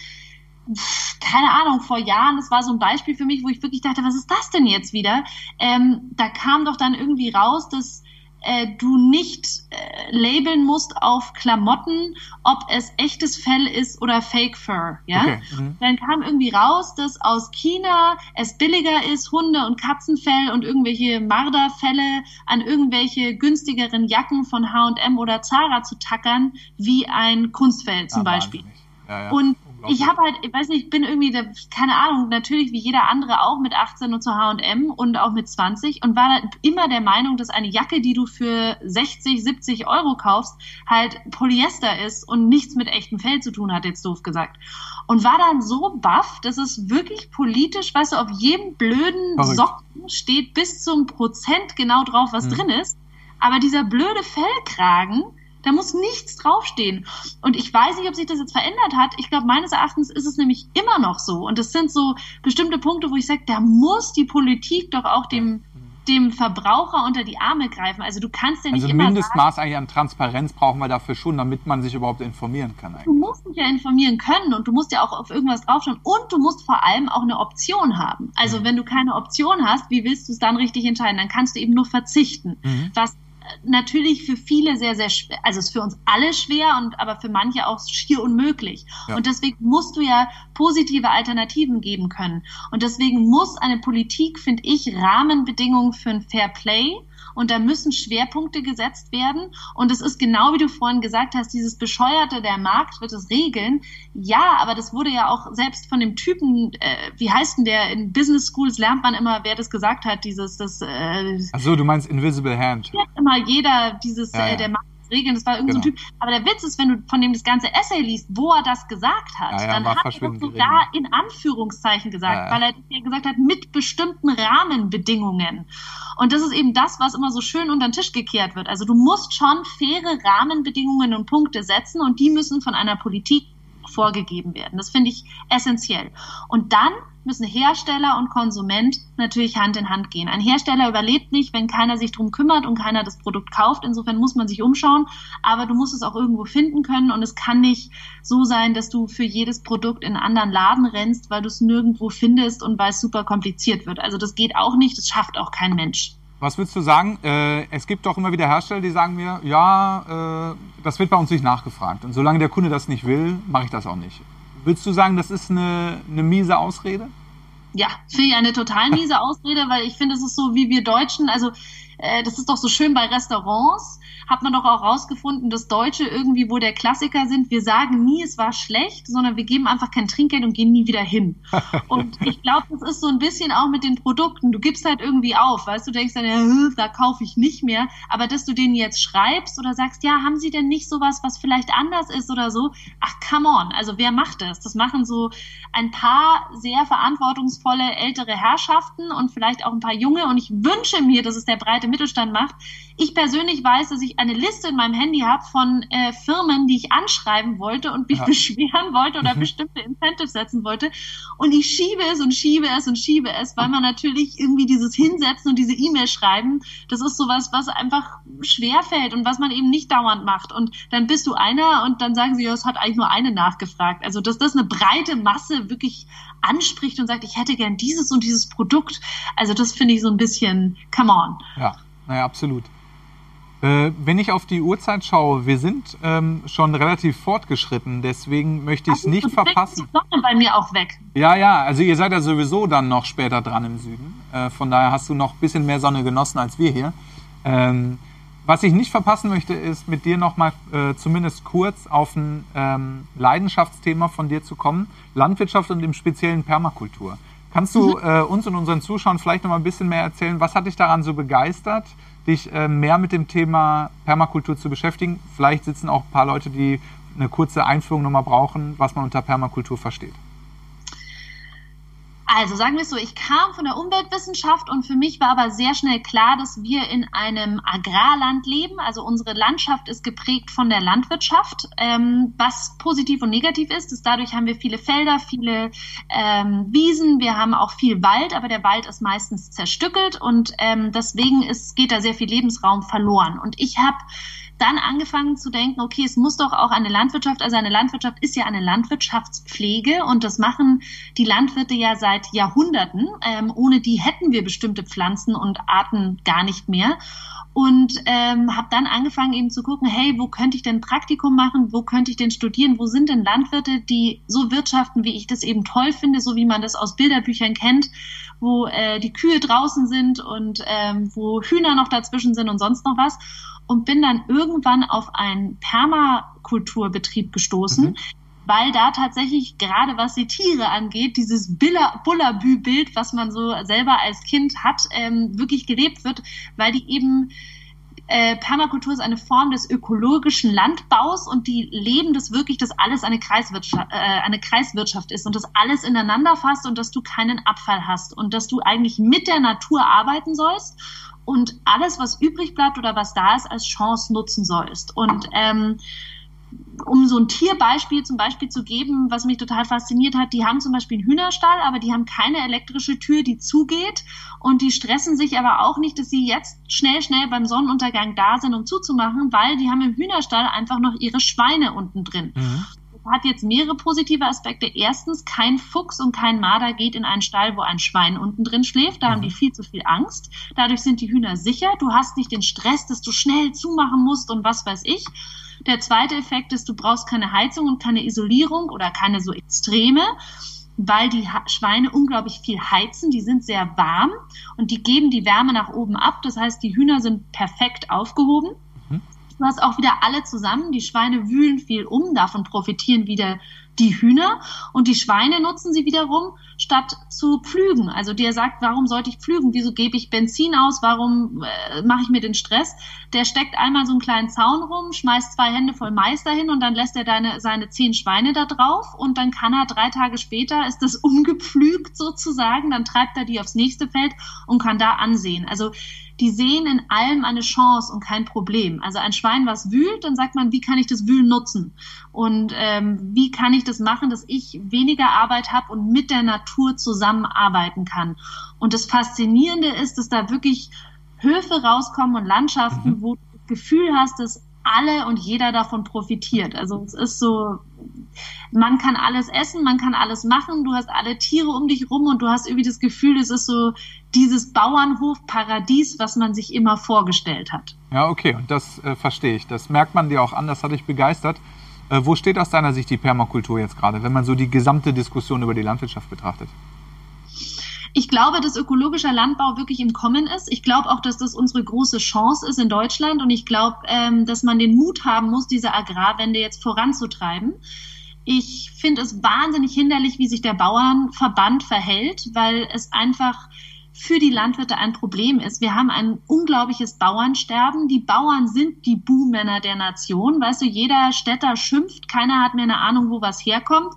keine Ahnung, vor Jahren, das war so ein Beispiel für mich, wo ich wirklich dachte, was ist das denn jetzt wieder? Ähm, da kam doch dann irgendwie raus, dass äh, du nicht äh, labeln musst auf Klamotten, ob es echtes Fell ist oder Fake Fur. Ja? Okay. Mhm. Dann kam irgendwie raus, dass aus China es billiger ist, Hunde- und Katzenfell und irgendwelche Marderfälle an irgendwelche günstigeren Jacken von H&M oder Zara zu tackern, wie ein Kunstfell zum ah, Beispiel. Ja, ja. Und ich habe halt, ich weiß nicht, ich bin irgendwie, keine Ahnung, natürlich wie jeder andere auch mit 18 und zu H&M und auch mit 20 und war immer der Meinung, dass eine Jacke, die du für 60, 70 Euro kaufst, halt Polyester ist und nichts mit echtem Fell zu tun hat, jetzt doof gesagt. Und war dann so baff, dass es wirklich politisch, weißt du, auf jedem blöden Verrückt. Socken steht bis zum Prozent genau drauf, was hm. drin ist. Aber dieser blöde Fellkragen, da muss nichts draufstehen. Und ich weiß nicht, ob sich das jetzt verändert hat. Ich glaube, meines Erachtens ist es nämlich immer noch so. Und das sind so bestimmte Punkte, wo ich sage, da muss die Politik doch auch dem dem Verbraucher unter die Arme greifen. Also du kannst ja nicht also immer Mindestmaß eigentlich an Transparenz brauchen wir dafür schon, damit man sich überhaupt informieren kann. Eigentlich. Du musst dich ja informieren können und du musst ja auch auf irgendwas draufschauen und du musst vor allem auch eine Option haben. Also mhm. wenn du keine Option hast, wie willst du es dann richtig entscheiden? Dann kannst du eben nur verzichten. Mhm. Was natürlich für viele sehr, sehr schwer, also es ist für uns alle schwer und aber für manche auch schier unmöglich. Ja. Und deswegen musst du ja positive Alternativen geben können. Und deswegen muss eine Politik, finde ich, Rahmenbedingungen für ein Fair Play und da müssen Schwerpunkte gesetzt werden. Und es ist genau wie du vorhin gesagt hast, dieses Bescheuerte, der Markt wird es regeln. Ja, aber das wurde ja auch selbst von dem Typen, äh, wie heißt denn der, in Business Schools lernt man immer, wer das gesagt hat, dieses, das. Äh, Ach du meinst Invisible Hand. Immer jeder, dieses, ja, äh, ja. der Markt Regeln. Das war irgendein genau. so ein Typ. Aber der Witz ist, wenn du von dem das ganze Essay liest, wo er das gesagt hat, ja, ja, dann hat er das sogar in Anführungszeichen gesagt, ja, weil er gesagt hat, mit bestimmten Rahmenbedingungen. Und das ist eben das, was immer so schön unter den Tisch gekehrt wird. Also du musst schon faire Rahmenbedingungen und Punkte setzen und die müssen von einer Politik vorgegeben werden. Das finde ich essentiell. Und dann müssen Hersteller und Konsument natürlich Hand in Hand gehen. Ein Hersteller überlebt nicht, wenn keiner sich drum kümmert und keiner das Produkt kauft. Insofern muss man sich umschauen, aber du musst es auch irgendwo finden können und es kann nicht so sein, dass du für jedes Produkt in einen anderen Laden rennst, weil du es nirgendwo findest und weil es super kompliziert wird. Also das geht auch nicht, das schafft auch kein Mensch. Was würdest du sagen? Äh, es gibt doch immer wieder Hersteller, die sagen mir, ja, äh, das wird bei uns nicht nachgefragt. Und solange der Kunde das nicht will, mache ich das auch nicht. Würdest du sagen, das ist eine, eine miese Ausrede? Ja, finde ich eine total miese Ausrede, weil ich finde, es ist so wie wir Deutschen, also äh, das ist doch so schön bei Restaurants hat man doch auch rausgefunden, dass Deutsche irgendwie wohl der Klassiker sind. Wir sagen nie, es war schlecht, sondern wir geben einfach kein Trinkgeld und gehen nie wieder hin. Und ich glaube, das ist so ein bisschen auch mit den Produkten. Du gibst halt irgendwie auf, weißt du, denkst dann, ja, da kaufe ich nicht mehr. Aber dass du denen jetzt schreibst oder sagst, ja, haben sie denn nicht sowas, was vielleicht anders ist oder so? Ach, come on. Also wer macht das? Das machen so ein paar sehr verantwortungsvolle ältere Herrschaften und vielleicht auch ein paar junge. Und ich wünsche mir, dass es der breite Mittelstand macht. Ich persönlich weiß, dass ich eine Liste in meinem Handy habe von äh, Firmen, die ich anschreiben wollte und mich ja. beschweren wollte oder mhm. bestimmte Incentives setzen wollte. Und ich schiebe es und schiebe es und schiebe es, weil man natürlich irgendwie dieses Hinsetzen und diese E-Mail schreiben, das ist sowas, was einfach schwerfällt und was man eben nicht dauernd macht. Und dann bist du einer und dann sagen sie, ja, es hat eigentlich nur eine nachgefragt. Also, dass das eine breite Masse wirklich anspricht und sagt, ich hätte gern dieses und dieses Produkt. Also, das finde ich so ein bisschen, come on. Ja, naja, absolut. Äh, wenn ich auf die Uhrzeit schaue, wir sind ähm, schon relativ fortgeschritten, deswegen möchte ich es nicht verpassen. Die Sonne bei mir auch weg. Ja, ja, also ihr seid ja sowieso dann noch später dran im Süden. Äh, von daher hast du noch ein bisschen mehr Sonne genossen als wir hier. Ähm, was ich nicht verpassen möchte, ist mit dir nochmal äh, zumindest kurz auf ein ähm, Leidenschaftsthema von dir zu kommen. Landwirtschaft und im speziellen Permakultur. Kannst du mhm. äh, uns und unseren Zuschauern vielleicht nochmal ein bisschen mehr erzählen, was hat dich daran so begeistert? Dich äh, mehr mit dem Thema Permakultur zu beschäftigen. Vielleicht sitzen auch ein paar Leute, die eine kurze Einführung nochmal brauchen, was man unter Permakultur versteht. Also sagen wir es so, ich kam von der Umweltwissenschaft und für mich war aber sehr schnell klar, dass wir in einem Agrarland leben. Also unsere Landschaft ist geprägt von der Landwirtschaft, ähm, was positiv und negativ ist. Ist dadurch haben wir viele Felder, viele ähm, Wiesen, wir haben auch viel Wald, aber der Wald ist meistens zerstückelt und ähm, deswegen ist, geht da sehr viel Lebensraum verloren. Und ich habe dann angefangen zu denken, okay, es muss doch auch eine Landwirtschaft, also eine Landwirtschaft ist ja eine Landwirtschaftspflege und das machen die Landwirte ja seit Jahrhunderten. Ähm, ohne die hätten wir bestimmte Pflanzen und Arten gar nicht mehr und ähm, habe dann angefangen eben zu gucken, hey, wo könnte ich denn Praktikum machen, wo könnte ich denn studieren, wo sind denn Landwirte, die so wirtschaften, wie ich das eben toll finde, so wie man das aus Bilderbüchern kennt, wo äh, die Kühe draußen sind und ähm, wo Hühner noch dazwischen sind und sonst noch was und bin dann irgendwann auf einen Permakulturbetrieb gestoßen. Mhm. Weil da tatsächlich gerade was die Tiere angeht, dieses Bullabü-Bild, was man so selber als Kind hat, ähm, wirklich gelebt wird, weil die eben äh, Permakultur ist eine Form des ökologischen Landbaus und die leben das wirklich, dass alles eine Kreiswirtschaft, äh, eine Kreiswirtschaft ist und dass alles ineinander fasst und dass du keinen Abfall hast und dass du eigentlich mit der Natur arbeiten sollst und alles, was übrig bleibt oder was da ist, als Chance nutzen sollst. Und ähm, um so ein Tierbeispiel zum Beispiel zu geben, was mich total fasziniert hat, die haben zum Beispiel einen Hühnerstall, aber die haben keine elektrische Tür, die zugeht und die stressen sich aber auch nicht, dass sie jetzt schnell, schnell beim Sonnenuntergang da sind, um zuzumachen, weil die haben im Hühnerstall einfach noch ihre Schweine unten drin. Mhm hat jetzt mehrere positive Aspekte. Erstens, kein Fuchs und kein Marder geht in einen Stall, wo ein Schwein unten drin schläft. Da mhm. haben die viel zu viel Angst. Dadurch sind die Hühner sicher. Du hast nicht den Stress, dass du schnell zumachen musst und was weiß ich. Der zweite Effekt ist, du brauchst keine Heizung und keine Isolierung oder keine so Extreme weil die Schweine unglaublich viel heizen. Die sind sehr warm und die geben die Wärme nach oben ab. Das heißt, die Hühner sind perfekt aufgehoben. Du hast auch wieder alle zusammen. Die Schweine wühlen viel um, davon profitieren wieder die Hühner und die Schweine nutzen sie wiederum, statt zu pflügen. Also der sagt, warum sollte ich pflügen? Wieso gebe ich Benzin aus? Warum äh, mache ich mir den Stress? Der steckt einmal so einen kleinen Zaun rum, schmeißt zwei Hände voll Mais dahin und dann lässt er deine, seine zehn Schweine da drauf und dann kann er drei Tage später, ist das umgepflügt sozusagen, dann treibt er die aufs nächste Feld und kann da ansehen. Also die sehen in allem eine Chance und kein Problem. Also ein Schwein, was wühlt, dann sagt man, wie kann ich das Wühlen nutzen? Und ähm, wie kann ich das machen, dass ich weniger Arbeit habe und mit der Natur zusammenarbeiten kann? Und das Faszinierende ist, dass da wirklich Höfe rauskommen und Landschaften, mhm. wo du das Gefühl hast, dass alle und jeder davon profitiert. Also es ist so, man kann alles essen, man kann alles machen, du hast alle Tiere um dich rum und du hast irgendwie das Gefühl, es ist so dieses Bauernhofparadies, was man sich immer vorgestellt hat. Ja, okay, und das äh, verstehe ich. Das merkt man dir auch an, das hat dich begeistert. Äh, wo steht aus deiner Sicht die Permakultur jetzt gerade, wenn man so die gesamte Diskussion über die Landwirtschaft betrachtet? Ich glaube, dass ökologischer Landbau wirklich im Kommen ist. Ich glaube auch, dass das unsere große Chance ist in Deutschland. Und ich glaube, ähm, dass man den Mut haben muss, diese Agrarwende jetzt voranzutreiben. Ich finde es wahnsinnig hinderlich, wie sich der Bauernverband verhält, weil es einfach für die Landwirte ein Problem ist. Wir haben ein unglaubliches Bauernsterben. Die Bauern sind die Buhmänner der Nation. Weißt du, jeder Städter schimpft, keiner hat mehr eine Ahnung, wo was herkommt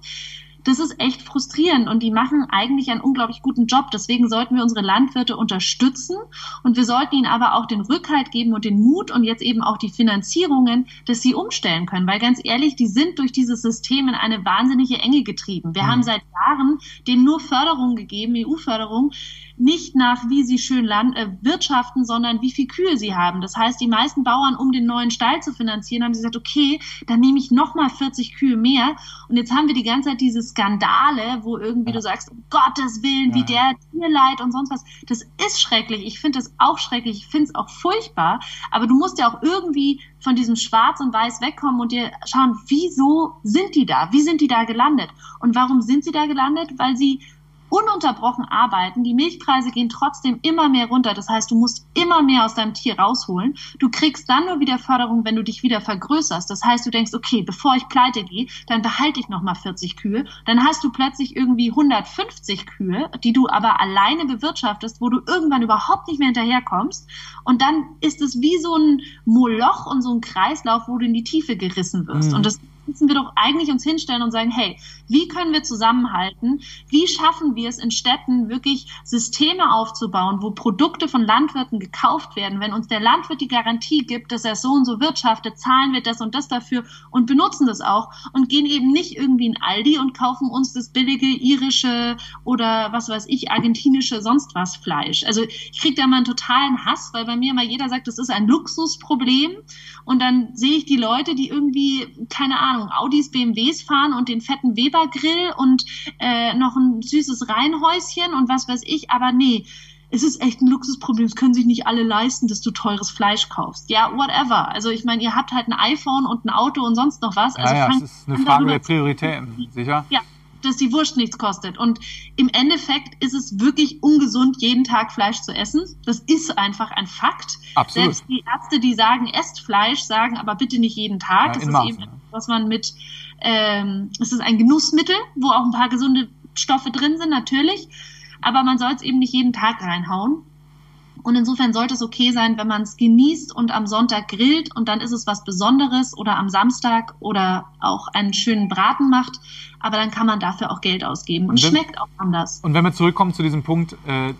das ist echt frustrierend und die machen eigentlich einen unglaublich guten Job. Deswegen sollten wir unsere Landwirte unterstützen und wir sollten ihnen aber auch den Rückhalt geben und den Mut und jetzt eben auch die Finanzierungen, dass sie umstellen können. Weil ganz ehrlich, die sind durch dieses System in eine wahnsinnige Enge getrieben. Wir mhm. haben seit Jahren denen nur Förderung gegeben, EU-Förderung, nicht nach, wie sie schön land, äh, wirtschaften, sondern wie viel Kühe sie haben. Das heißt, die meisten Bauern, um den neuen Stall zu finanzieren, haben gesagt, okay, dann nehme ich nochmal 40 Kühe mehr. Und jetzt haben wir die ganze Zeit diese Skandale, wo irgendwie ja. du sagst, um Gottes Willen, ja. wie der Tierleid und sonst was. Das ist schrecklich. Ich finde das auch schrecklich. Ich finde es auch furchtbar. Aber du musst ja auch irgendwie von diesem Schwarz und Weiß wegkommen und dir schauen, wieso sind die da? Wie sind die da gelandet? Und warum sind sie da gelandet? Weil sie ununterbrochen arbeiten. Die Milchpreise gehen trotzdem immer mehr runter. Das heißt, du musst immer mehr aus deinem Tier rausholen. Du kriegst dann nur wieder Förderung, wenn du dich wieder vergrößerst. Das heißt, du denkst, okay, bevor ich pleite gehe, dann behalte ich nochmal 40 Kühe. Dann hast du plötzlich irgendwie 150 Kühe, die du aber alleine bewirtschaftest, wo du irgendwann überhaupt nicht mehr hinterherkommst. Und dann ist es wie so ein Moloch und so ein Kreislauf, wo du in die Tiefe gerissen wirst. Mhm. Und das müssen wir doch eigentlich uns hinstellen und sagen, hey, wie können wir zusammenhalten? Wie schaffen wir es in Städten wirklich Systeme aufzubauen, wo Produkte von Landwirten gekauft werden? Wenn uns der Landwirt die Garantie gibt, dass er so und so wirtschaftet, zahlen wir das und das dafür und benutzen das auch und gehen eben nicht irgendwie in Aldi und kaufen uns das billige irische oder was weiß ich, argentinische sonst was Fleisch. Also ich kriege da mal einen totalen Hass, weil bei mir immer jeder sagt, das ist ein Luxusproblem und dann sehe ich die Leute, die irgendwie, keine Ahnung, Ahnung, Audis, BMWs fahren und den fetten Weber-Grill und äh, noch ein süßes Reihenhäuschen und was weiß ich, aber nee, es ist echt ein Luxusproblem. Es können sich nicht alle leisten, dass du teures Fleisch kaufst. Ja, whatever. Also ich meine, ihr habt halt ein iPhone und ein Auto und sonst noch was. Also ja, ja, es ist eine Frage der Prioritäten, sicher. Ja, dass die Wurst nichts kostet. Und im Endeffekt ist es wirklich ungesund, jeden Tag Fleisch zu essen. Das ist einfach ein Fakt. Absolut. Selbst die Ärzte, die sagen, esst Fleisch, sagen aber bitte nicht jeden Tag. Ja, das ist Maßen. eben, was man mit, ähm, es ist ein Genussmittel, wo auch ein paar gesunde Stoffe drin sind, natürlich. Aber man soll es eben nicht jeden Tag reinhauen. Und insofern sollte es okay sein, wenn man es genießt und am Sonntag grillt und dann ist es was Besonderes oder am Samstag oder auch einen schönen Braten macht. Aber dann kann man dafür auch Geld ausgeben und, und wenn, schmeckt auch anders. Und wenn wir zurückkommen zu diesem Punkt, äh,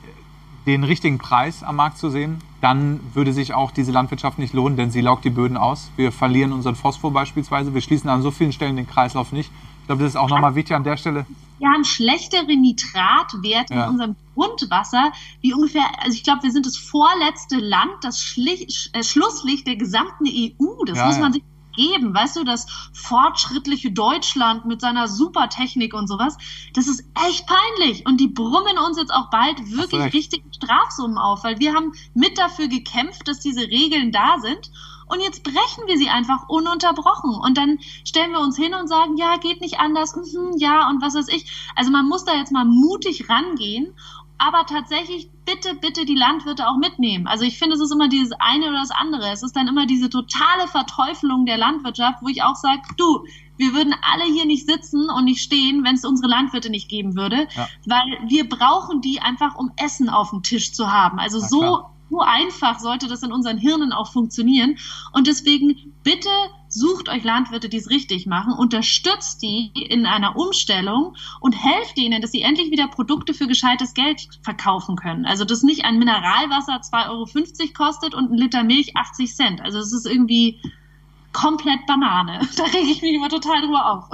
den richtigen Preis am Markt zu sehen, dann würde sich auch diese Landwirtschaft nicht lohnen, denn sie laugt die Böden aus. Wir verlieren unseren Phosphor beispielsweise. Wir schließen an so vielen Stellen den Kreislauf nicht. Ich glaube, das ist auch nochmal wichtig an der Stelle wir haben schlechtere Nitratwerte ja. in unserem Grundwasser, wie ungefähr, also ich glaube, wir sind das vorletzte Land, das Schlich, äh, Schlusslicht der gesamten EU. Das ja, muss man sich geben, weißt du, das fortschrittliche Deutschland mit seiner Supertechnik und sowas, das ist echt peinlich. Und die brummen uns jetzt auch bald wirklich richtige Strafsummen auf, weil wir haben mit dafür gekämpft, dass diese Regeln da sind. Und jetzt brechen wir sie einfach ununterbrochen. Und dann stellen wir uns hin und sagen, ja, geht nicht anders, mhm, ja, und was weiß ich. Also man muss da jetzt mal mutig rangehen aber tatsächlich bitte, bitte die Landwirte auch mitnehmen. Also ich finde, es ist immer dieses eine oder das andere. Es ist dann immer diese totale Verteufelung der Landwirtschaft, wo ich auch sage, du, wir würden alle hier nicht sitzen und nicht stehen, wenn es unsere Landwirte nicht geben würde, ja. weil wir brauchen die einfach, um Essen auf dem Tisch zu haben. Also so so einfach sollte das in unseren Hirnen auch funktionieren. Und deswegen bitte sucht euch Landwirte, die es richtig machen, unterstützt die in einer Umstellung und helft ihnen, dass sie endlich wieder Produkte für gescheites Geld verkaufen können. Also dass nicht ein Mineralwasser 2,50 Euro kostet und ein Liter Milch 80 Cent. Also es ist irgendwie komplett Banane. Da rege ich mich immer total drüber auf.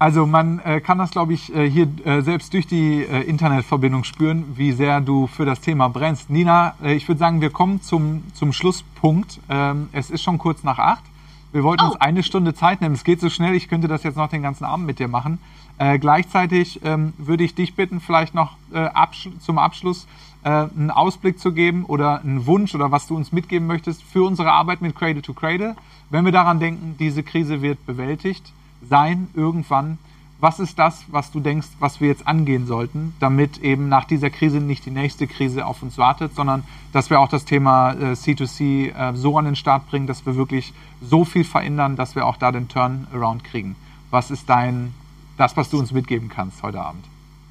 Also man äh, kann das, glaube ich, äh, hier äh, selbst durch die äh, Internetverbindung spüren, wie sehr du für das Thema brennst. Nina, äh, ich würde sagen, wir kommen zum, zum Schlusspunkt. Ähm, es ist schon kurz nach acht. Wir wollten oh. uns eine Stunde Zeit nehmen. Es geht so schnell, ich könnte das jetzt noch den ganzen Abend mit dir machen. Äh, gleichzeitig ähm, würde ich dich bitten, vielleicht noch absch zum Abschluss einen Ausblick zu geben oder einen Wunsch oder was du uns mitgeben möchtest für unsere Arbeit mit Cradle to Cradle. Wenn wir daran denken, diese Krise wird bewältigt sein irgendwann. Was ist das, was du denkst, was wir jetzt angehen sollten, damit eben nach dieser Krise nicht die nächste Krise auf uns wartet, sondern dass wir auch das Thema äh, C2C äh, so an den Start bringen, dass wir wirklich so viel verändern, dass wir auch da den Turnaround kriegen? Was ist dein, das, was du uns mitgeben kannst heute Abend?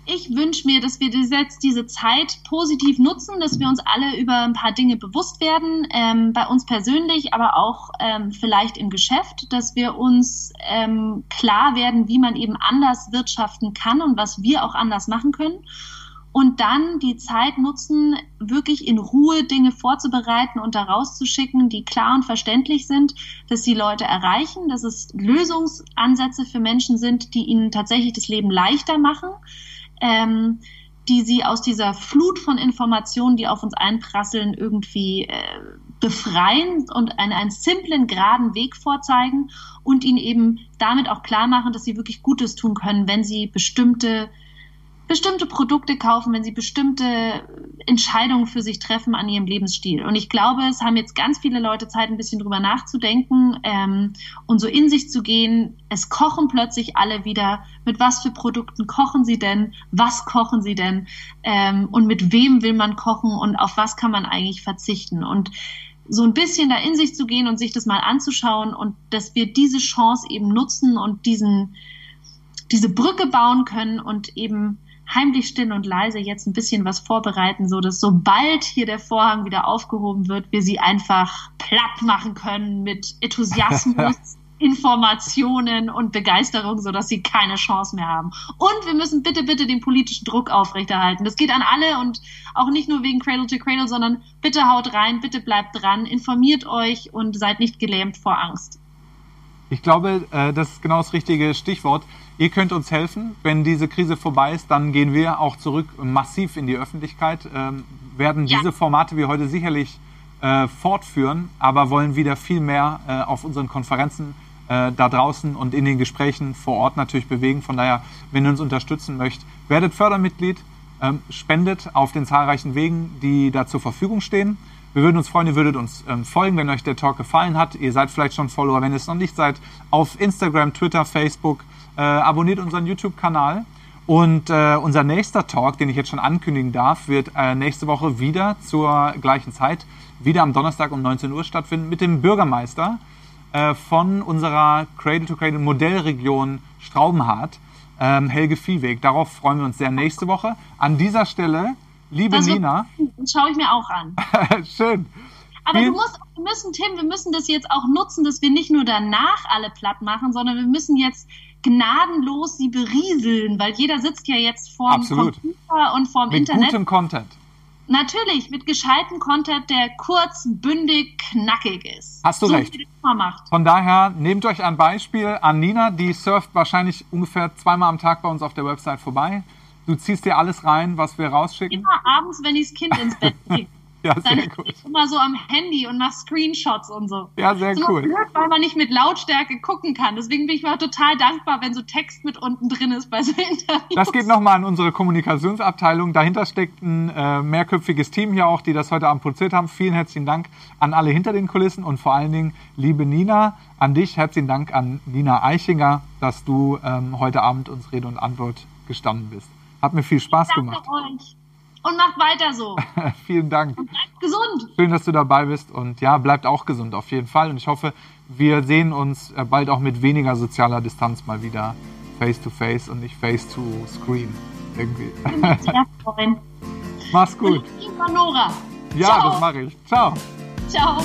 Ich wünsche mir, dass wir jetzt diese Zeit positiv nutzen, dass wir uns alle über ein paar Dinge bewusst werden, ähm, bei uns persönlich, aber auch ähm, vielleicht im Geschäft, dass wir uns ähm, klar werden, wie man eben anders wirtschaften kann und was wir auch anders machen können. Und dann die Zeit nutzen, wirklich in Ruhe Dinge vorzubereiten und da rauszuschicken, die klar und verständlich sind, dass die Leute erreichen, dass es Lösungsansätze für Menschen sind, die ihnen tatsächlich das Leben leichter machen ähm, die sie aus dieser Flut von Informationen, die auf uns einprasseln, irgendwie äh, befreien und einen, einen simplen, geraden Weg vorzeigen und ihnen eben damit auch klar machen, dass sie wirklich Gutes tun können, wenn sie bestimmte bestimmte Produkte kaufen, wenn sie bestimmte Entscheidungen für sich treffen an ihrem Lebensstil. Und ich glaube, es haben jetzt ganz viele Leute Zeit, ein bisschen drüber nachzudenken ähm, und so in sich zu gehen. Es kochen plötzlich alle wieder. Mit was für Produkten kochen sie denn? Was kochen sie denn? Ähm, und mit wem will man kochen und auf was kann man eigentlich verzichten? Und so ein bisschen da in sich zu gehen und sich das mal anzuschauen und dass wir diese Chance eben nutzen und diesen, diese Brücke bauen können und eben heimlich still und leise jetzt ein bisschen was vorbereiten, so dass sobald hier der Vorhang wieder aufgehoben wird, wir sie einfach platt machen können mit Enthusiasmus. Informationen und Begeisterung, so dass sie keine Chance mehr haben. Und wir müssen bitte, bitte den politischen Druck aufrechterhalten. Das geht an alle und auch nicht nur wegen Cradle to Cradle, sondern bitte haut rein, bitte bleibt dran, informiert euch und seid nicht gelähmt vor Angst. Ich glaube, äh, das ist genau das richtige Stichwort. Ihr könnt uns helfen. Wenn diese Krise vorbei ist, dann gehen wir auch zurück massiv in die Öffentlichkeit, ähm, werden ja. diese Formate wie heute sicherlich äh, fortführen, aber wollen wieder viel mehr äh, auf unseren Konferenzen da draußen und in den Gesprächen vor Ort natürlich bewegen. Von daher, wenn ihr uns unterstützen möchtet, werdet Fördermitglied, ähm, spendet auf den zahlreichen Wegen, die da zur Verfügung stehen. Wir würden uns freuen, ihr würdet uns ähm, folgen, wenn euch der Talk gefallen hat. Ihr seid vielleicht schon Follower, wenn ihr es noch nicht seid, auf Instagram, Twitter, Facebook, äh, abonniert unseren YouTube-Kanal. Und äh, unser nächster Talk, den ich jetzt schon ankündigen darf, wird äh, nächste Woche wieder zur gleichen Zeit, wieder am Donnerstag um 19 Uhr stattfinden, mit dem Bürgermeister äh, von unserer Cradle-to-Cradle Modellregion Straubenhardt, ähm, Helge Viehweg. Darauf freuen wir uns sehr nächste Woche. An dieser Stelle, liebe das Nina. Das schaue ich mir auch an. Schön. Aber du musst, wir müssen, Tim, wir müssen das jetzt auch nutzen, dass wir nicht nur danach alle platt machen, sondern wir müssen jetzt gnadenlos sie berieseln, weil jeder sitzt ja jetzt vorm Absolut. Computer und vorm mit Internet. Mit gutem Content. Natürlich, mit gescheitem Content, der kurz, bündig, knackig ist. Hast du so, recht. Von daher nehmt euch ein Beispiel an Nina, die surft wahrscheinlich ungefähr zweimal am Tag bei uns auf der Website vorbei. Du ziehst dir alles rein, was wir rausschicken. Immer abends, wenn ich das Kind ins Bett kriege. Ja, sehr dann gut. immer so am Handy und mache Screenshots und so. Ja, sehr so cool. Blöd, weil man nicht mit Lautstärke gucken kann. Deswegen bin ich mir total dankbar, wenn so Text mit unten drin ist bei so Interviews. Das geht nochmal an unsere Kommunikationsabteilung. Dahinter steckt ein äh, mehrköpfiges Team hier auch, die das heute Abend produziert haben. Vielen herzlichen Dank an alle hinter den Kulissen und vor allen Dingen, liebe Nina, an dich herzlichen Dank an Nina Eichinger, dass du ähm, heute Abend uns Rede und Antwort gestanden bist. Hat mir viel Spaß Danke gemacht. Euch. Und macht weiter so. Vielen Dank. Und bleibt gesund. Schön, dass du dabei bist. Und ja, bleibt auch gesund auf jeden Fall. Und ich hoffe, wir sehen uns äh, bald auch mit weniger sozialer Distanz mal wieder face to face und nicht face to screen. Irgendwie. Mach's gut. Und Nora. Ja, Ciao. das mache ich. Ciao. Ciao.